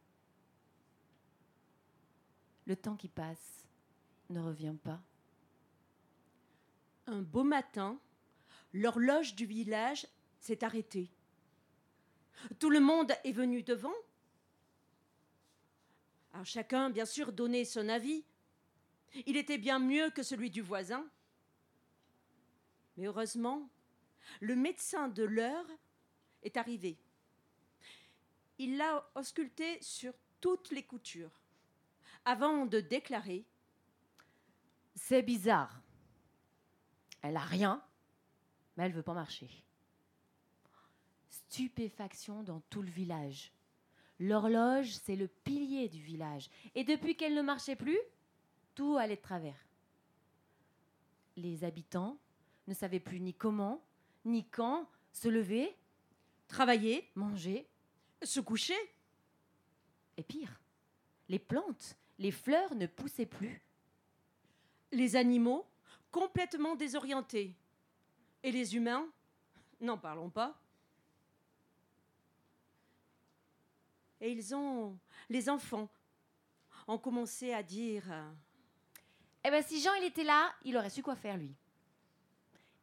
Le temps qui passe ne revient pas. Un beau matin, l'horloge du village s'est arrêtée. Tout le monde est venu devant. Chacun, bien sûr, donnait son avis. Il était bien mieux que celui du voisin. Mais heureusement, le médecin de l'heure est arrivé. Il l'a ausculté sur toutes les coutures, avant de déclarer C'est bizarre. Elle a rien, mais elle veut pas marcher. Stupéfaction dans tout le village. L'horloge, c'est le pilier du village. Et depuis qu'elle ne marchait plus, tout allait de travers. Les habitants ne savaient plus ni comment, ni quand se lever, travailler, manger, se coucher. Et pire, les plantes, les fleurs ne poussaient plus. Les animaux, complètement désorientés. Et les humains, n'en parlons pas. Et ils ont, les enfants, ont commencé à dire Eh ben si Jean il était là, il aurait su quoi faire lui.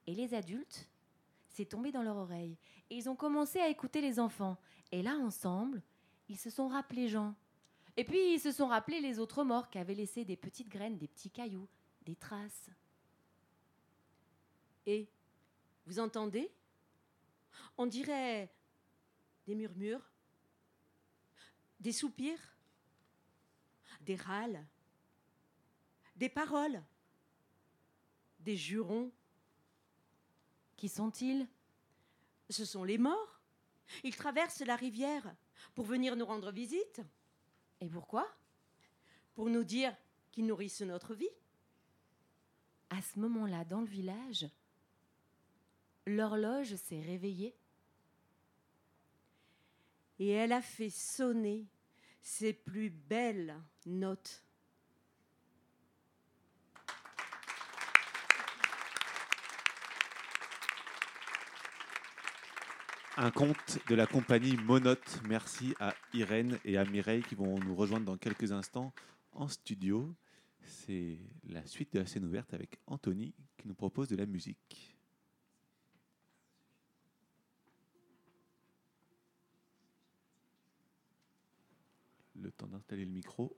Et les adultes, c'est tombé dans leur oreille. Et ils ont commencé à écouter les enfants. Et là, ensemble, ils se sont rappelés Jean. Et puis, ils se sont rappelés les autres morts qui avaient laissé des petites graines, des petits cailloux, des traces. Et vous entendez? On dirait des murmures, des soupirs, des râles, des paroles, des jurons? Qui sont-ils? Ce sont les morts. Ils traversent la rivière pour venir nous rendre visite. Et pourquoi? Pour nous dire qu'ils nourrissent notre vie. À ce moment-là, dans le village, l'horloge s'est réveillée. Et elle a fait sonner ses plus belles notes. Un conte de la compagnie Monote. Merci à Irène et à Mireille qui vont nous rejoindre dans quelques instants en studio. C'est la suite de la scène ouverte avec Anthony qui nous propose de la musique. Le temps d'installer le micro.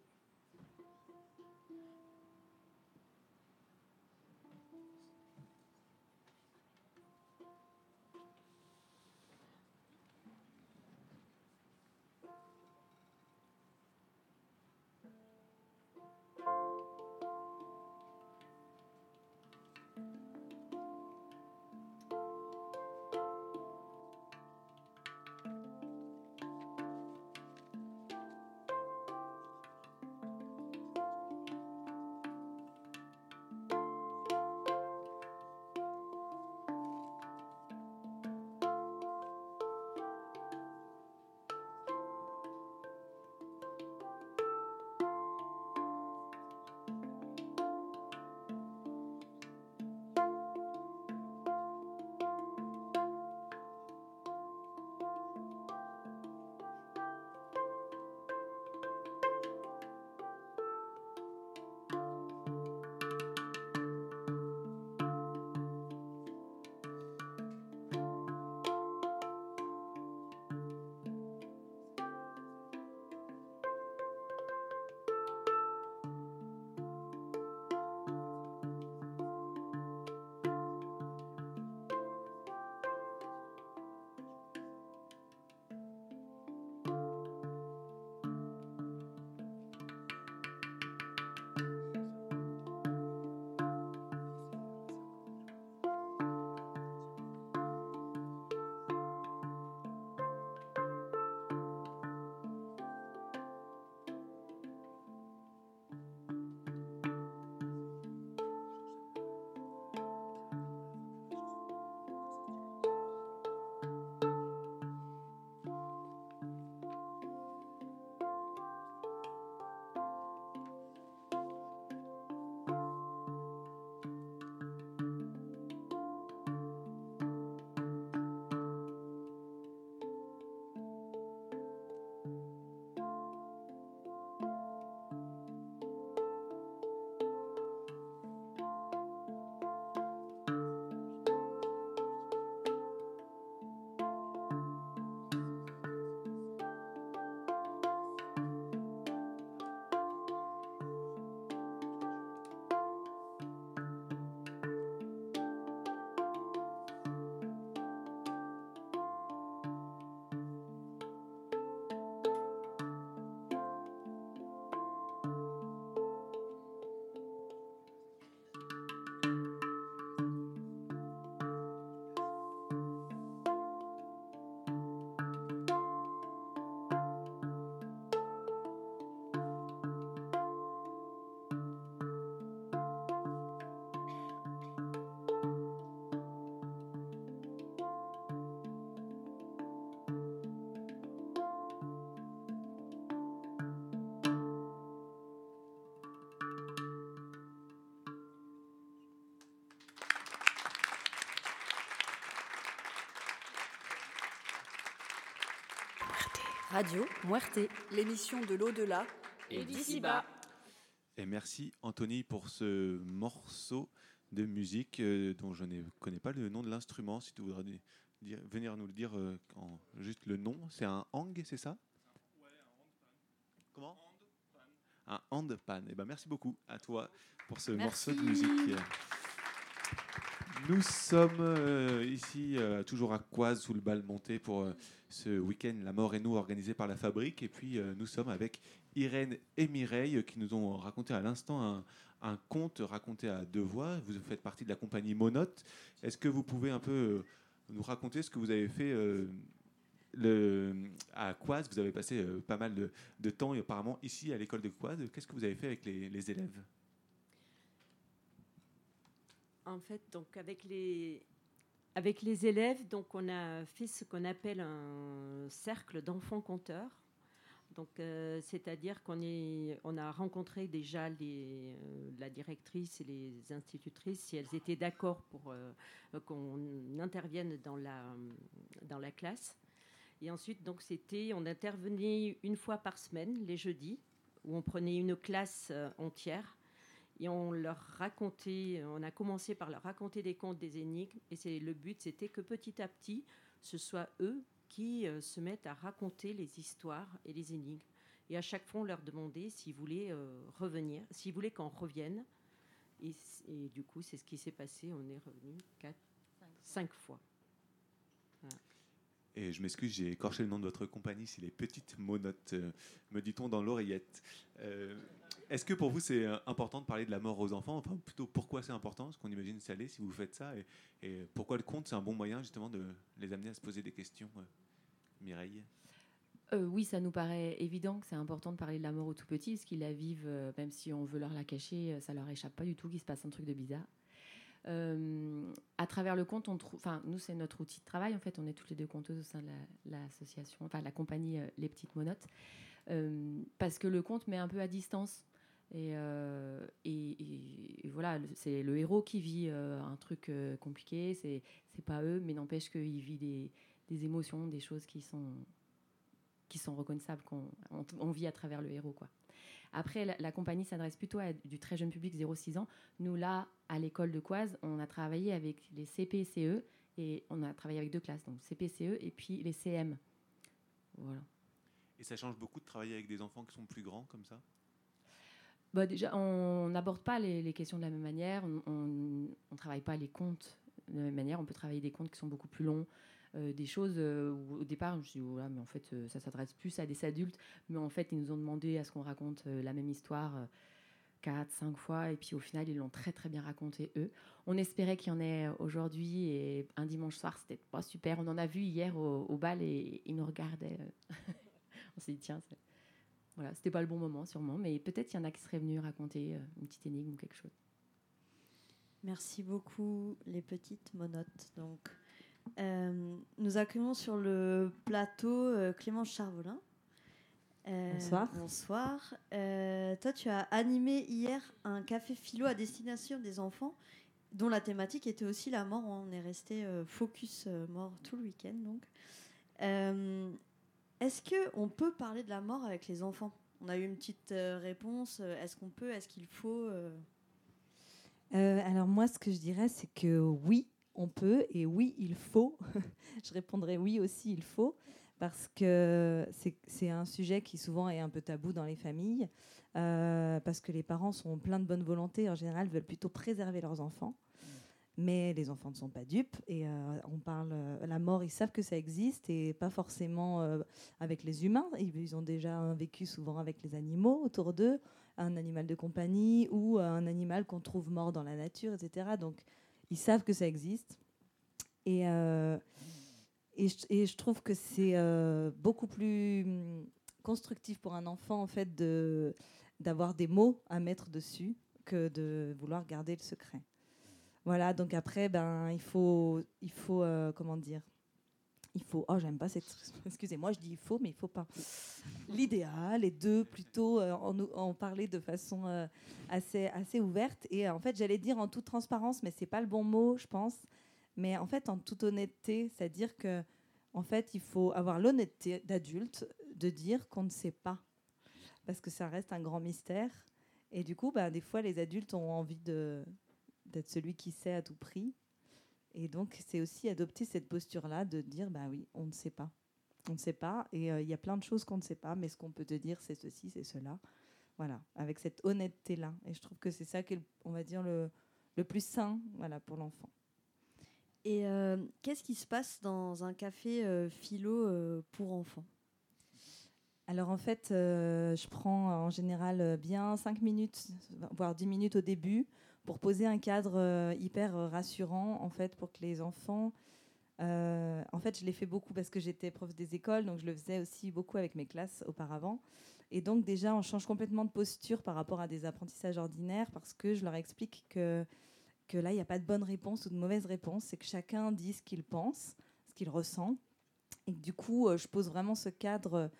Radio Muerte, l'émission de l'au-delà Et d'ici-bas. Et merci Anthony pour ce morceau de musique euh, dont je ne connais pas le nom de l'instrument. Si tu voudrais dire- venir nous le dire euh, en juste le nom, c'est un hang, c'est ça? Comment? Un handpan. Eh ben merci beaucoup à toi pour ce Merci. morceau de musique. Nous sommes euh, ici euh, toujours à Coise sous le bal monté pour euh, ce week-end La mort et nous organisé par la Fabrique. Et puis nous sommes avec Irène et Mireille qui nous ont raconté à l'instant un, conte raconté à deux voix. Vous faites partie de la compagnie Monote. Est-ce que vous pouvez un peu nous raconter ce que vous avez fait à Coise? Vous avez passé pas mal de, temps et apparemment ici à l'école de Coise. Qu'est-ce que vous avez fait avec les élèves? En fait, donc avec les, avec les élèves, donc on a fait ce qu'on appelle un cercle d'enfants conteurs. Donc, euh, c'est-à-dire qu'on est, on a rencontré déjà euh, la directrice et les institutrices si elles étaient d'accord pour euh, qu'on intervienne dans la, dans la classe. Et ensuite, donc, c'était, on intervenait une fois par semaine, les jeudis, où on prenait une classe entière et on leur racontait, on a commencé par leur raconter des contes, des énigmes, et c'est le but, c'était que petit à petit, ce soit eux qui euh, se mettent à raconter les histoires et les énigmes. Et à chaque fois, on leur demandait s'ils voulaient euh, revenir, s'ils voulaient qu'on revienne. Et, du coup, c'est ce qui s'est passé. On est revenu quatre, cinq fois. Voilà. Et je m'excuse, j'ai écorché le nom de votre compagnie, c'est les Petites Monotes, euh, me dit-on dans l'oreillette. Euh, Est-ce que pour vous c'est euh, important de parler de la mort aux enfants? Enfin, plutôt pourquoi c'est important? Parce qu'on imagine ça l'est si vous faites ça? Et, pourquoi le conte c'est un bon moyen justement de les amener à se poser des questions Mireille? Oui, ça nous paraît évident que c'est important de parler de la mort aux tout petits, parce qu'ils la vivent, même si on veut leur la cacher, euh, ça leur échappe pas du tout qu'il se passe un truc de bizarre. Euh, à travers le trouve, enfin, nous c'est notre outil de travail. En fait, on est toutes les deux conteuses au sein de la- l'association, enfin la compagnie euh, Les Petites Monotes, Euh, parce que le conte met un peu à distance. Et, voilà, c'est le héros qui vit un truc compliqué. C'est c'est pas eux, mais n'empêche qu'il vit des, des émotions, des choses qui sont qui sont reconnaissables, qu'on on, on vit à travers le héros. Quoi. Après, la, la compagnie s'adresse plutôt à du très jeune public, 0-6 ans. Nous, là, à l'école de Coise, on a travaillé avec les CP-CE et on a travaillé avec deux classes, donc CP-CE et puis les CM. Voilà. Et ça change beaucoup de travailler avec des enfants qui sont plus grands comme ça? Bah, déjà, on n'aborde pas les, les questions de la même manière. On ne travaille pas les comptes de la même manière. On peut travailler des comptes qui sont beaucoup plus longs. Euh, des choses euh, où au départ, je me suis dit, voilà, mais en fait, euh, ça s'adresse plus à des adultes. Mais en fait, ils nous ont demandé à ce qu'on raconte la même histoire quatre, cinq fois. Et puis au final, ils l'ont très, très bien raconté, eux. On espérait qu'il y en ait aujourd'hui. Et un dimanche soir, c'était pas super. On en a vu hier au, bal et ils nous regardaient. on s'est dit, tiens, voilà, c'était pas le bon moment sûrement, mais peut-être il y en a qui seraient venus raconter une petite énigme ou quelque chose. Merci beaucoup, les petites monotes. Donc, nous accueillons sur le plateau euh, Clémence Charvolin. Euh, Bonsoir. Bonsoir. Euh, toi, tu as animé hier un café philo à destination des enfants, dont la thématique était aussi la mort. On est resté euh, focus mort tout le week-end, donc. Est-ce que on peut parler de la mort avec les enfants? On a eu une petite réponse. Est-ce qu'on peut? Est-ce qu'il faut alors moi, ce que je dirais, c'est que oui, on peut et oui, il faut. je répondrai oui aussi, il faut, parce que c'est- un sujet qui souvent est un peu tabou dans les familles, euh, parce que les parents sont pleins de bonne volonté, en général veulent plutôt préserver leurs enfants. Mais les enfants ne sont pas dupes et euh, on parle euh, la mort, ils savent que ça existe et pas forcément avec les humains. Ils, ont déjà vécu souvent avec les animaux autour d'eux, un animal de compagnie ou un animal qu'on trouve mort dans la nature, etc. Donc ils savent que ça existe. Et, euh, et, je, trouve que c'est euh, beaucoup plus hum, constructif pour un enfant en fait de d'avoir des mots à mettre dessus que de vouloir garder le secret. Voilà, donc après, ben, il faut, il faut euh, comment dire il faut, oh j'aime pas cette, excusez-moi, je dis il faut, mais il faut pas. L'idéal est de plutôt euh, en, parler de façon euh, assez, assez ouverte et euh, en fait j'allais dire en toute transparence, mais c'est pas le bon mot, je pense. Mais en fait en toute honnêteté, c'est-à-dire que en fait il faut avoir l'honnêteté d'adulte de dire qu'on ne sait pas, parce que ça reste un grand mystère. Et du coup, bah, des fois les adultes ont envie d'être celui qui sait à tout prix. Et donc, c'est aussi adopter cette posture-là de dire, bah oui, on ne sait pas. On ne sait pas, et euh, il y a plein de choses qu'on ne sait pas, mais ce qu'on peut te dire, c'est ceci, c'est cela. Voilà, avec cette honnêteté-là. Et je trouve que c'est ça qui est, on va dire, le, le plus sain voilà, pour l'enfant. Et euh, qu'est-ce qui se passe dans un café euh, philo euh, pour enfants? Alors en fait, je prends en général bien 5 minutes, voire 10 minutes au début, pour poser un cadre euh, hyper euh, rassurant, en fait, pour que les enfants... euh, en fait, je l'ai fait beaucoup parce que j'étais prof des écoles, donc je le faisais aussi beaucoup avec mes classes auparavant. Et donc déjà, on change complètement de posture par rapport à des apprentissages ordinaires parce que je leur explique que que là, il n'y a pas de bonne réponse ou de mauvaise réponse, c'est que chacun dit ce qu'il pense, ce qu'il ressent. Et du coup, je pose vraiment ce cadre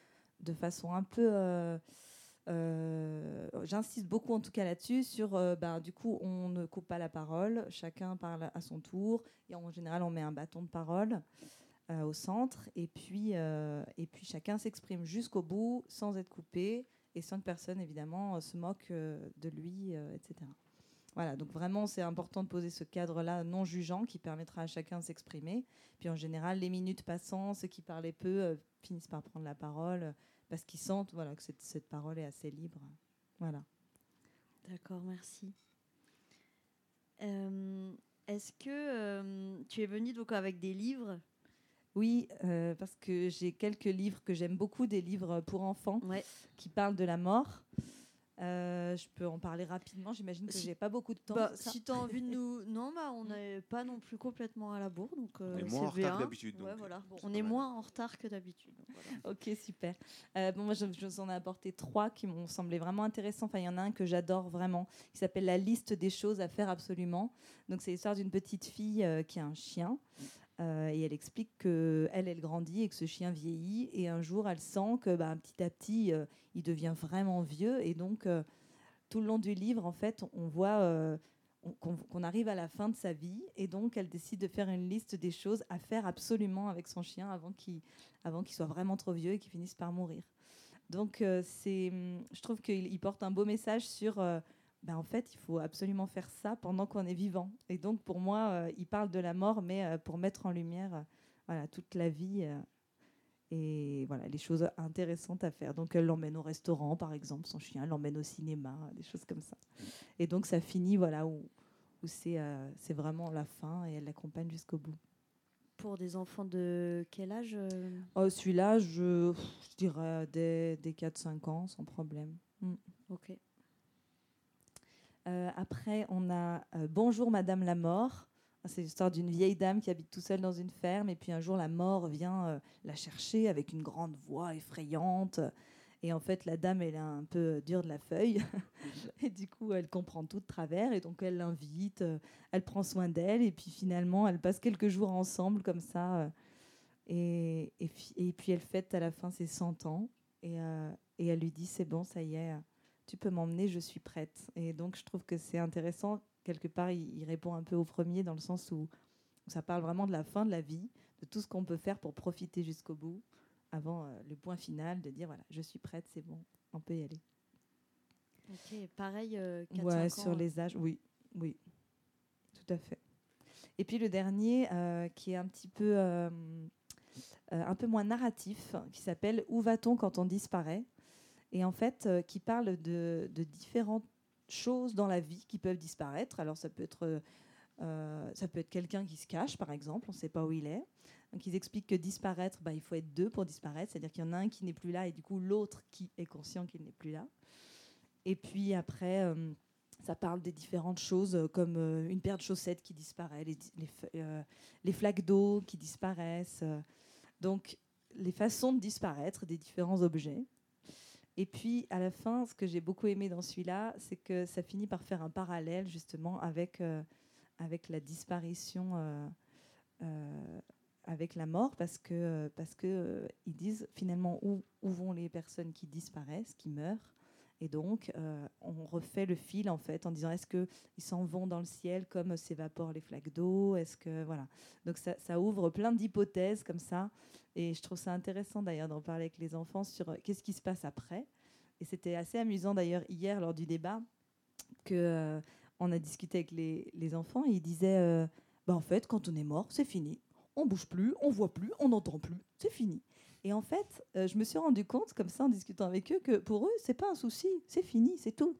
de façon un peu... euh, J'insiste beaucoup en tout cas là-dessus, sur euh, ben, du coup on ne coupe pas la parole, chacun parle à son tour, et en général on met un bâton de parole euh, au centre, et puis, euh, et puis chacun s'exprime jusqu'au bout sans être coupé, et sans que personne évidemment se moque de lui, etc. Voilà, donc vraiment c'est important de poser ce cadre-là non jugeant qui permettra à chacun de s'exprimer. Puis en général, les minutes passant, ceux qui parlaient peu finissent par prendre la parole parce qu'ils sentent voilà, que cette, cette parole est assez libre. Voilà. D'accord, merci. Euh, Est-ce que euh, tu es venu donc avec des livres? Oui, euh, parce que j'ai quelques livres que j'aime beaucoup, des livres pour enfants qui parlent de la mort. Euh, je peux en parler rapidement, j'imagine que Si- j'ai pas beaucoup de temps. Bah, si tu as envie de nous. Non, bah, on n'est pas non plus complètement à la bourre. Donc, euh, On est moins en retard que d'habitude, Ouais, voilà. on est moins en retard que d'habitude. voilà. Ok, super. Euh, bon, moi, je, je vous en ai apporté trois qui m'ont semblé vraiment intéressants. Enfin, il y en a un que j'adore vraiment, qui s'appelle La liste des choses à faire absolument. Donc, c'est l'histoire d'une petite fille euh, qui a un chien. Euh, et elle explique que elle, elle grandit et que ce chien vieillit. Et un jour, elle sent que bah, petit à petit, euh, il devient vraiment vieux. Et donc, euh, tout le long du livre, en fait, on voit euh, on- qu'on arrive à la fin de sa vie. Et donc, elle décide de faire une liste des choses à faire absolument avec son chien avant qu'il soit vraiment trop vieux et qu'il finisse par mourir. Donc, euh, je trouve qu'il il porte un beau message sur, ben, en fait, il faut absolument faire ça pendant qu'on est vivant. Et donc, pour moi, il parle de la mort, mais pour mettre en lumière voilà, toute la vie et voilà, les choses intéressantes à faire. Donc, elle l'emmène au restaurant, par exemple, son chien, elle l'emmène au cinéma, des choses comme ça. Et donc, ça finit voilà, où, où c'est euh, vraiment la fin et elle l'accompagne jusqu'au bout. Pour des enfants de quel âge euh Oh, Celui-là, je, je dirais des, des 4-5 ans, sans problème. Mm. Ok. Euh, après, on a euh, Bonjour Madame la mort. C'est l'histoire d'une vieille dame qui habite tout seule dans une ferme. Et puis un jour, la mort vient euh, la chercher avec une grande voix effrayante. Et en fait, la dame, elle est un peu dure de la feuille. et du coup, elle comprend tout de travers. Et donc, elle l'invite, euh, elle prend soin d'elle. Et puis finalement, elle passe quelques jours ensemble comme ça. euh, et, et, puis, elle fête à la fin ses 100 ans. Et, euh, et elle lui dit C'est bon, ça y est, tu peux m'emmener, je suis prête. Et donc, je trouve que c'est intéressant. Quelque part, il, il répond un peu au premier dans le sens où, où ça parle vraiment de la fin de la vie, de tout ce qu'on peut faire pour profiter jusqu'au bout, avant euh, le point final de dire voilà, je suis prête, c'est bon, on peut y aller. Ok, pareil, euh, 4-5 Ouais, ans. sur les âges, oui, oui, tout à fait. Et puis le dernier, euh, qui est un petit peu, euh, un peu moins narratif, qui s'appelle Où va-t-on quand on disparaît? Et en fait, qui parle de, de différentes choses dans la vie qui peuvent disparaître. Alors ça peut être, euh, peut être quelqu'un qui se cache, par exemple, on ne sait pas où il est. Donc ils expliquent que disparaître, bah, il faut être deux pour disparaître, c'est-à-dire qu'il y en a un qui n'est plus là et du coup l'autre qui est conscient qu'il n'est plus là. Et puis après, euh, ça parle des différentes choses euh, comme euh, une paire de chaussettes qui disparaît, les, les euh, les flaques d'eau qui disparaissent. euh. donc les façons de disparaître des différents objets. Et puis à la fin, ce que j'ai beaucoup aimé dans celui-là, c'est que ça finit par faire un parallèle justement avec, euh, avec la disparition, euh, euh, avec la mort, parce que, parce que disent finalement où, où vont les personnes qui disparaissent, qui meurent. Et donc, euh, on refait le fil en fait en disant est-ce qu'ils s'en vont dans le ciel comme s'évaporent les flaques d'eau? Est-ce que voilà Donc ça, ouvre plein d'hypothèses comme ça. Et je trouve ça intéressant d'ailleurs d'en parler avec les enfants sur euh, qu'est-ce qui se passe après. Et c'était assez amusant d'ailleurs hier lors du débat que euh, a discuté avec les, enfants et ils disaient bah, en fait quand on est mort c'est fini, on bouge plus, on voit plus, on n'entend plus, c'est fini. Et en fait, euh, je me suis rendu compte, comme ça, en discutant avec eux, que pour eux, c'est pas un souci, c'est fini, c'est tout.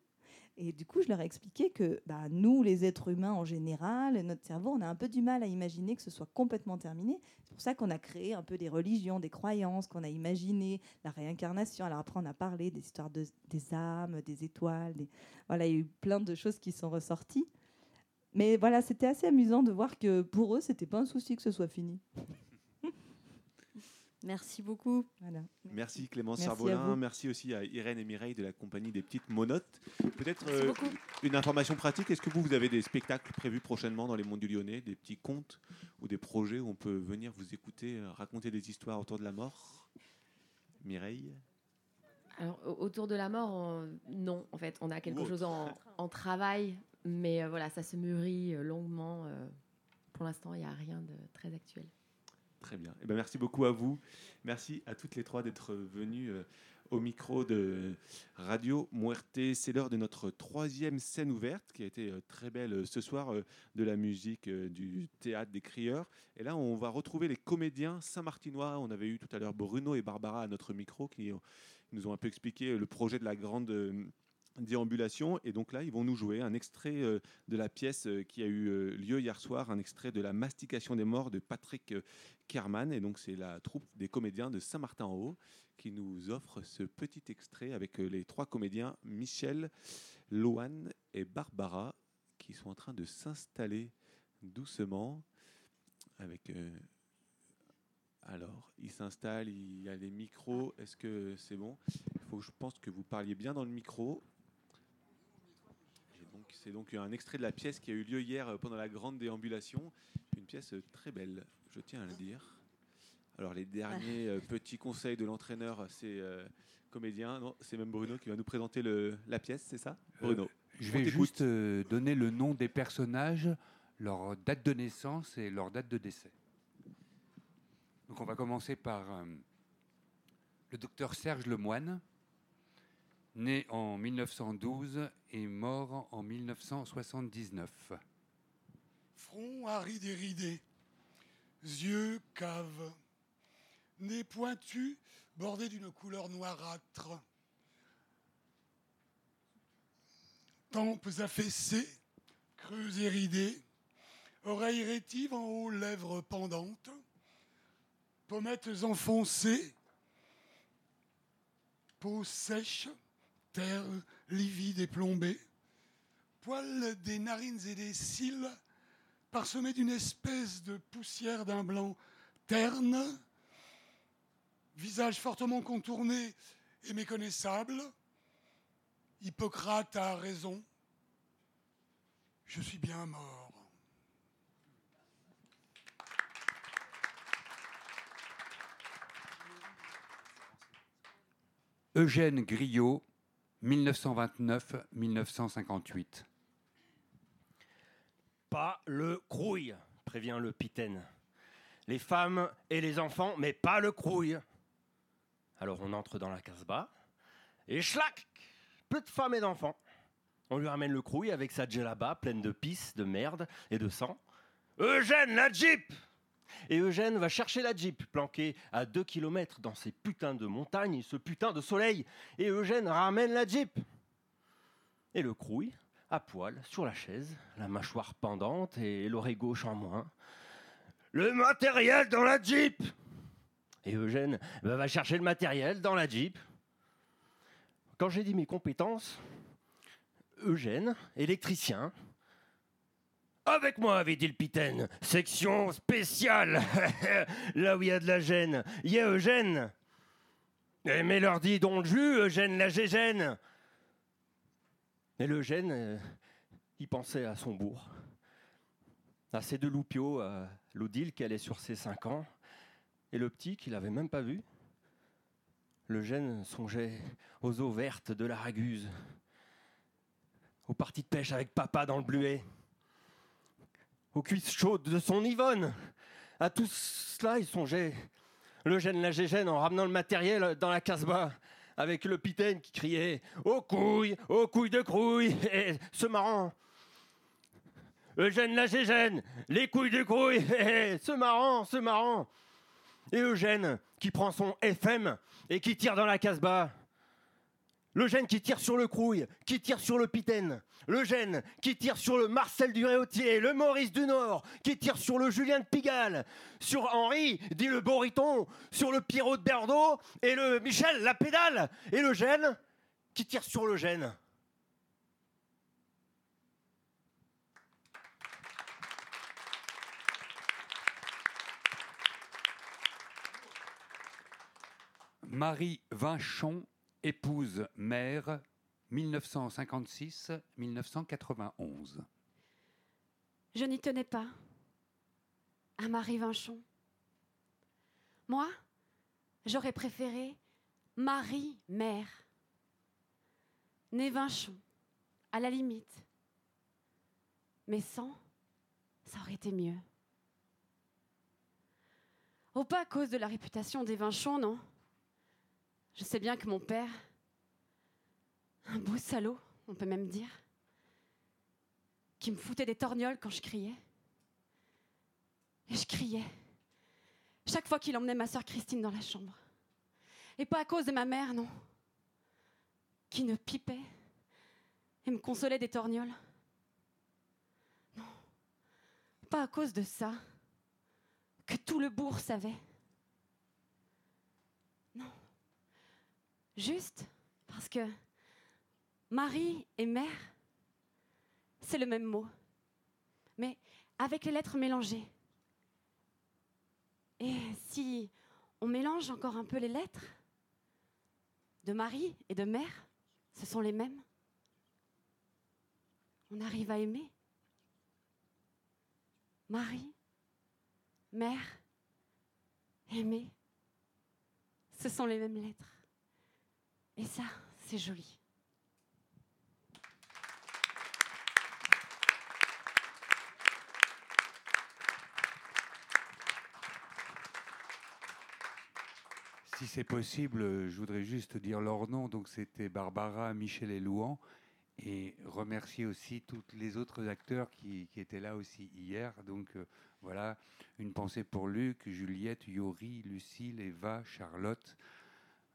Et du coup, je leur ai expliqué que bah, nous, les êtres humains en général, notre cerveau, on a un peu du mal à imaginer que ce soit complètement terminé. C'est pour ça qu'on a créé un peu des religions, des croyances, qu'on a imaginé la réincarnation. Alors après, on a parlé des histoires de- des âmes, des étoiles. Voilà, il y a eu plein de choses qui sont ressorties. Mais voilà, c'était assez amusant de voir que pour eux, c'était pas un souci que ce soit fini. Merci beaucoup. Merci Clémence Merci Sarvolin, vous. merci aussi à Irène et Mireille de la compagnie des petites monotes. Peut-être Merci euh, beaucoup. une information pratique, est-ce que vous, vous avez des spectacles prévus prochainement dans les mondes du Lyonnais, des petits contes ou des projets où on peut venir vous écouter, euh, raconter des histoires autour de la mort? Mireille? Alors, au- autour de la mort, on- non, en fait, on a quelque chose en, en travail, mais euh, voilà, ça se mûrit longuement. euh, pour l'instant, il n'y a rien de très actuel. Très bien. Eh ben, merci beaucoup à vous. Merci à toutes les trois d'être venues euh, au micro de Radio Muerte. C'est l'heure de notre troisième scène ouverte qui a été euh, très belle euh, ce soir de la musique du théâtre des crieurs. Et là, on va retrouver les comédiens saint-martinois. On avait eu tout à l'heure Bruno et Barbara à notre micro qui, nous ont un peu expliqué le projet de la grande déambulation. Et donc là, ils vont nous jouer un extrait de la pièce qui a eu lieu hier soir, un extrait de La mastication des morts de Patrick Et donc, c'est la troupe des comédiens de Saint-Martin-en-Haut qui nous offre ce petit extrait avec euh, les trois comédiens Michel, Loane et Barbara qui sont en train de s'installer doucement avec. euh, alors, ils s'installent, il y a les micros. Est-ce que c'est bon? Il faut, je pense que vous parliez bien dans le micro. C'est donc un extrait de la pièce qui a eu lieu hier euh, pendant la grande déambulation. Une pièce très belle, je tiens à le dire. Alors, les derniers euh, petits conseils de l'entraîneur, c'est euh, comédien. Non, c'est même Bruno qui va nous présenter le- la pièce, c'est ça Bruno? Euh, je on vais juste euh, donner le nom des personnages, leur date de naissance et leur date de décès. Donc on va commencer par euh, le docteur Serge Lemoine, né en 1912 et mort en 1979. Front aride et ridé, yeux caves, nez pointu bordé d'une couleur noirâtre, tempes affaissées, creux et ridées, oreilles rétives en haut, lèvres pendantes, pommettes enfoncées, peau sèche, terre livide et plombée, poils des narines et des cils parsemés d'une espèce de poussière d'un blanc terne, visage fortement contourné et méconnaissable. Hippocrate a raison. Je suis bien mort. Eugène Griot, 1929-1958. Pas le crouille, prévient le pitaine. Les femmes et les enfants, mais pas le crouille. Alors on entre dans la casbah, et schlac Peu de femmes et d'enfants. On lui ramène le crouille avec sa djellaba pleine de pisse, de merde et de sang. Eugène, la Jeep Et Eugène va chercher la Jeep, planquée à 2 km dans ces putains de montagnes ce putain de soleil. Et Eugène ramène la Jeep. Et le crouille, à poil, sur la chaise, la mâchoire pendante et l'oreille gauche en moins. Le matériel dans la Jeep Et Eugène bah, va chercher le matériel dans la Jeep. Quand j'ai dit mes compétences, Eugène, électricien. Avec moi, avait dit le pitaine. Section spéciale. Là où il y a de la gêne. Il y a Eugène. Eh, Mais leur dit donc le jus, Eugène la gégène. Et l'Eugène, euh, il pensait à son bourg. À ses deux loupiaux, à l'Odile qui allait sur ses cinq ans. Et le petit qu'il n'avait même pas vu. L'Eugène songeait aux eaux vertes de la Raguse aux parties de pêche avec papa dans le bluet, aux cuisses chaudes de son Yvonne. À tout cela, il songeait. Le gène, la gégène, en ramenant le matériel dans la casbah, avec le pitaine qui criait Aux couilles, aux couilles de crouille Et ce marrant. Eugène la gégène, les couilles de crouille Et ce marrant, ce marrant. Et Eugène qui prend son FM et qui tire dans la casbah. Le gène qui tire sur le Crouille, qui tire sur le Pitaine. Le gène qui tire sur le Marcel du Réautier, le Maurice du Nord, qui tire sur le Julien de Pigalle, sur Henri, dit le Boriton, sur le Pierrot de Berdo et le Michel, la pédale. Et le gène qui tire sur le gène. Marie Vinchon, épouse mère, 1956-1991. Je n'y tenais pas. À Marie Vinchon. Moi, j'aurais préféré Marie mère. Née Vinchon, à la limite. Mais sans, ça aurait été mieux. Oh, pas à cause de la réputation des Vinchons, non? Je sais bien que mon père, un beau salaud, on peut même dire, qui me foutait des torgnoles quand je criais. Et je criais. Chaque fois qu'il emmenait ma sœur Christine dans la chambre. Et pas à cause de ma mère, non. Qui ne pipait et me consolait des torgnoles. Non. Pas à cause de ça que tout le bourg savait. Juste parce que Marie et mère, c'est le même mot, mais avec les lettres mélangées. Et si on mélange encore un peu les lettres de Marie et de mère, ce sont les mêmes. On arrive à aimer. Marie, mère, aimer, ce sont les mêmes lettres. Et ça, c'est joli. Si c'est possible, je voudrais juste dire leur nom. Donc c'était Barbara, Michel et Louan. Et remercier aussi tous les autres acteurs qui, qui étaient là aussi hier. Donc euh, voilà, une pensée pour Luc, Juliette, Yori, Lucille, Eva, Charlotte,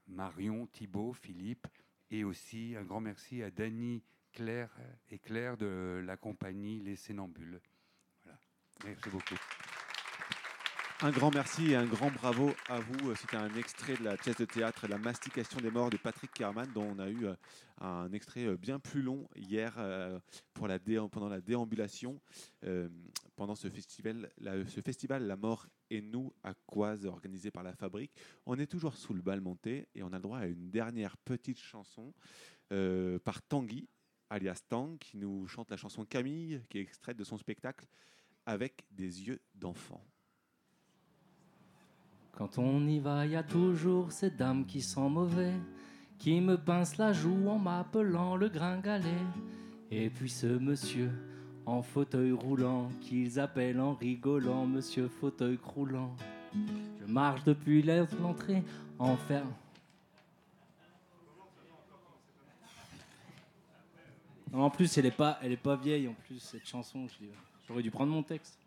Marion, Thibault, Philippe. Et aussi un grand merci à Dany, Claire et Claire de la compagnie Les Sénambules. Merci beaucoup. Un grand merci et un grand bravo à vous. C'était un extrait de la pièce de théâtre La mastication des morts de Patrick Kerman, dont on a eu euh, un extrait euh, bien plus long hier euh, pendant la déambulation, pendant ce festival, ce festival La mort et nous à Coise, organisé par la Fabrique. On est toujours sous le bal monté et on a le droit à une dernière petite chanson euh, par Tanguy, alias Tang, qui nous chante la chanson Camille, qui est extraite de son spectacle Avec des yeux d'enfant. Quand on y va, y a toujours cette dame qui sent mauvais, qui me pince la joue en m'appelant le gringalet. Et puis ce monsieur en fauteuil roulant, qu'ils appellent en rigolant Monsieur fauteuil croulant. Je marche depuis l'entrée. En plus, elle est pas, elle est pas vieille. En plus, cette chanson, j'aurais dû prendre mon texte.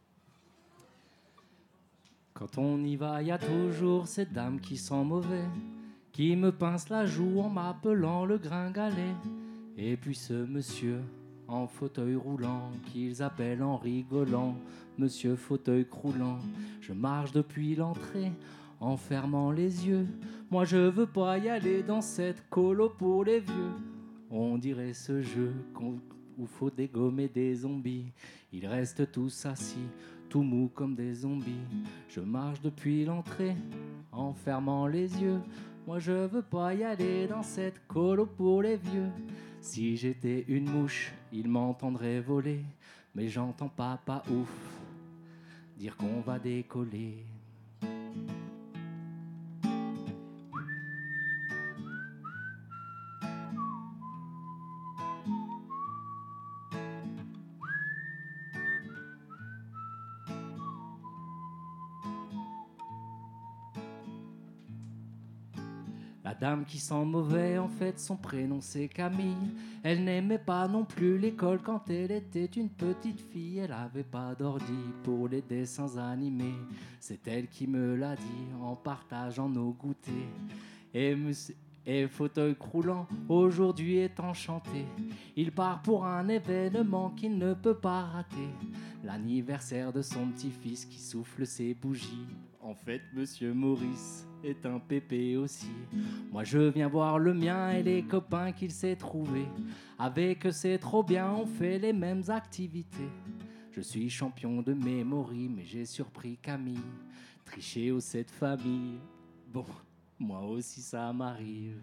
Quand on y va, y a toujours cette dame qui sent mauvais, qui me pince la joue en m'appelant le gringalet. Et puis ce monsieur en fauteuil roulant, qu'ils appellent en rigolant Monsieur fauteuil croulant. Je marche depuis l'entrée en fermant les yeux. Moi je veux pas y aller dans cette colo pour les vieux. On dirait ce jeu où faut dégommer des zombies. Ils restent tous assis, tout mous comme des zombies. Je marche depuis l'entrée en fermant les yeux. Moi je veux pas y aller dans cette colo pour les vieux. Si j'étais une mouche, ils m'entendraient voler. Mais j'entends pas ouf dire qu'on va décoller. Qui sent mauvais, en fait, son prénom c'est Camille. Elle n'aimait pas non plus l'école quand elle était une petite fille. Elle avait pas d'ordi pour les dessins animés. C'est elle qui me l'a dit en partageant nos goûters. Et fauteuil croulant, aujourd'hui est enchanté. Il part pour un événement qu'il ne peut pas rater. L'anniversaire de son petit-fils qui souffle ses bougies. En fait, monsieur Maurice est un pépé aussi. Moi, je viens voir le mien et les copains qu'il s'est trouvé. Avec c'est trop bien, on fait les mêmes activités. Je suis champion de mémoire, mais j'ai surpris Camille. Triché au cette famille. Bon, moi aussi ça m'arrive.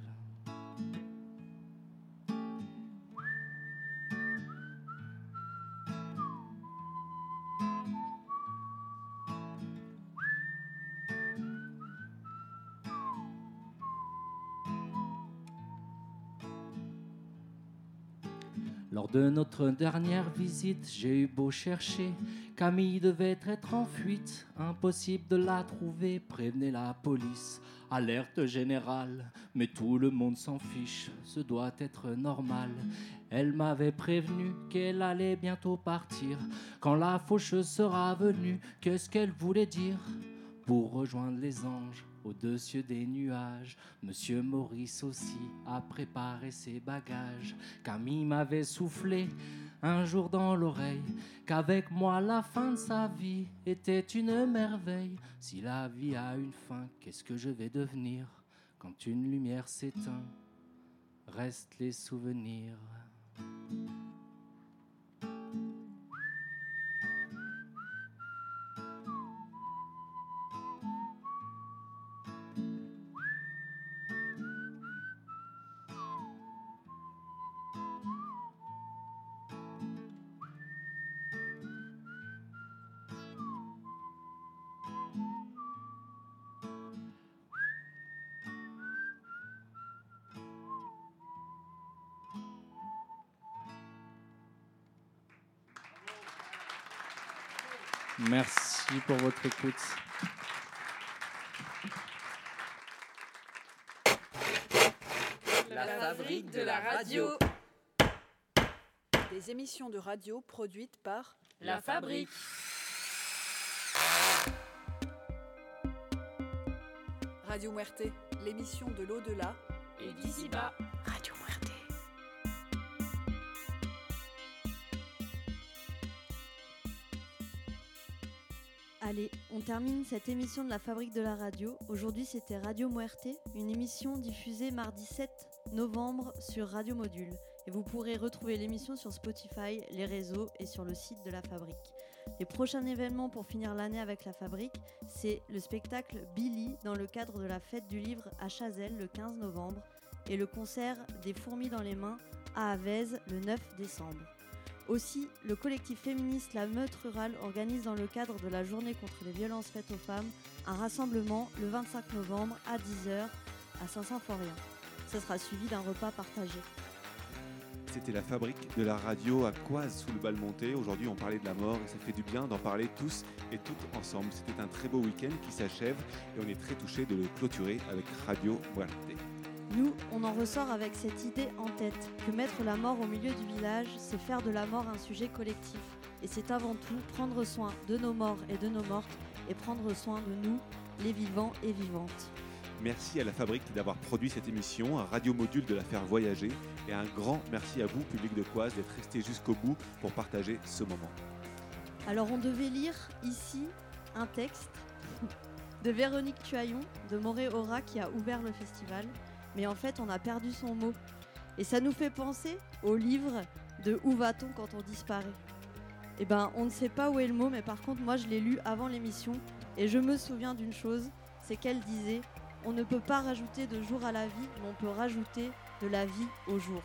De notre dernière visite, j'ai eu beau chercher. Camille devait être en fuite, impossible de la trouver. Prévenez la police, alerte générale. Mais tout le monde s'en fiche, ce doit être normal. Elle m'avait prévenu qu'elle allait bientôt partir. Quand la faucheuse sera venue, qu'est-ce qu'elle voulait dire? Pour rejoindre les anges au-dessus des nuages. Monsieur Maurice aussi a préparé ses bagages. Camille m'avait soufflé un jour dans l'oreille qu'avec moi la fin de sa vie était une merveille. Si la vie a une fin, qu'est-ce que je vais devenir quand une lumière s'éteint? Restent les souvenirs. Merci pour votre écoute. La fabrique de la radio. Des émissions de radio produites par La fabrique. Radio Muerte, l'émission de l'au-delà Et d'ici-bas. Allez, on termine cette émission de la Fabrique de la Radio. Aujourd'hui, c'était Radio Muerte, une émission diffusée mardi 7 novembre sur Radio Module. Et vous pourrez retrouver l'émission sur Spotify, les réseaux et sur le site de la Fabrique. Les prochains événements pour finir l'année avec la Fabrique, c'est le spectacle Billy dans le cadre de la fête du livre à Chazelles le 15 novembre et le concert des fourmis dans les mains à Avez le 9 décembre. Aussi, le collectif féministe La Meute Rurale organise dans le cadre de la journée contre les violences faites aux femmes un rassemblement le 25 novembre à 10h à Saint-Symphorien. Ce sera suivi d'un repas partagé. C'était la fabrique de la radio à Coise sous le bal monté. Aujourd'hui, on parlait de la mort et ça fait du bien d'en parler tous et toutes ensemble. C'était un très beau week-end qui s'achève et on est très touchés de le clôturer avec Radio Muerte. Nous, on en ressort avec cette idée en tête que mettre la mort au milieu du village, c'est faire de la mort un sujet collectif. Et c'est avant tout prendre soin de nos morts et de nos mortes et prendre soin de nous, les vivants et vivantes. Merci à la fabrique d'avoir produit cette émission, à Radio Module de la faire voyager et un grand merci à vous, public de Coise, d'être resté jusqu'au bout pour partager ce moment. Alors on devait lire ici un texte de Véronique Tuaillon de Moré Aura qui a ouvert le festival, mais en fait on a perdu son mot. Et ça nous fait penser au livre de Où va-t-on quand on disparaît? Eh ben on ne sait pas où est le mot, mais par contre moi je l'ai lu avant l'émission et je me souviens d'une chose, c'est qu'elle disait on ne peut pas rajouter de jour à la vie, mais on peut rajouter de la vie au jour.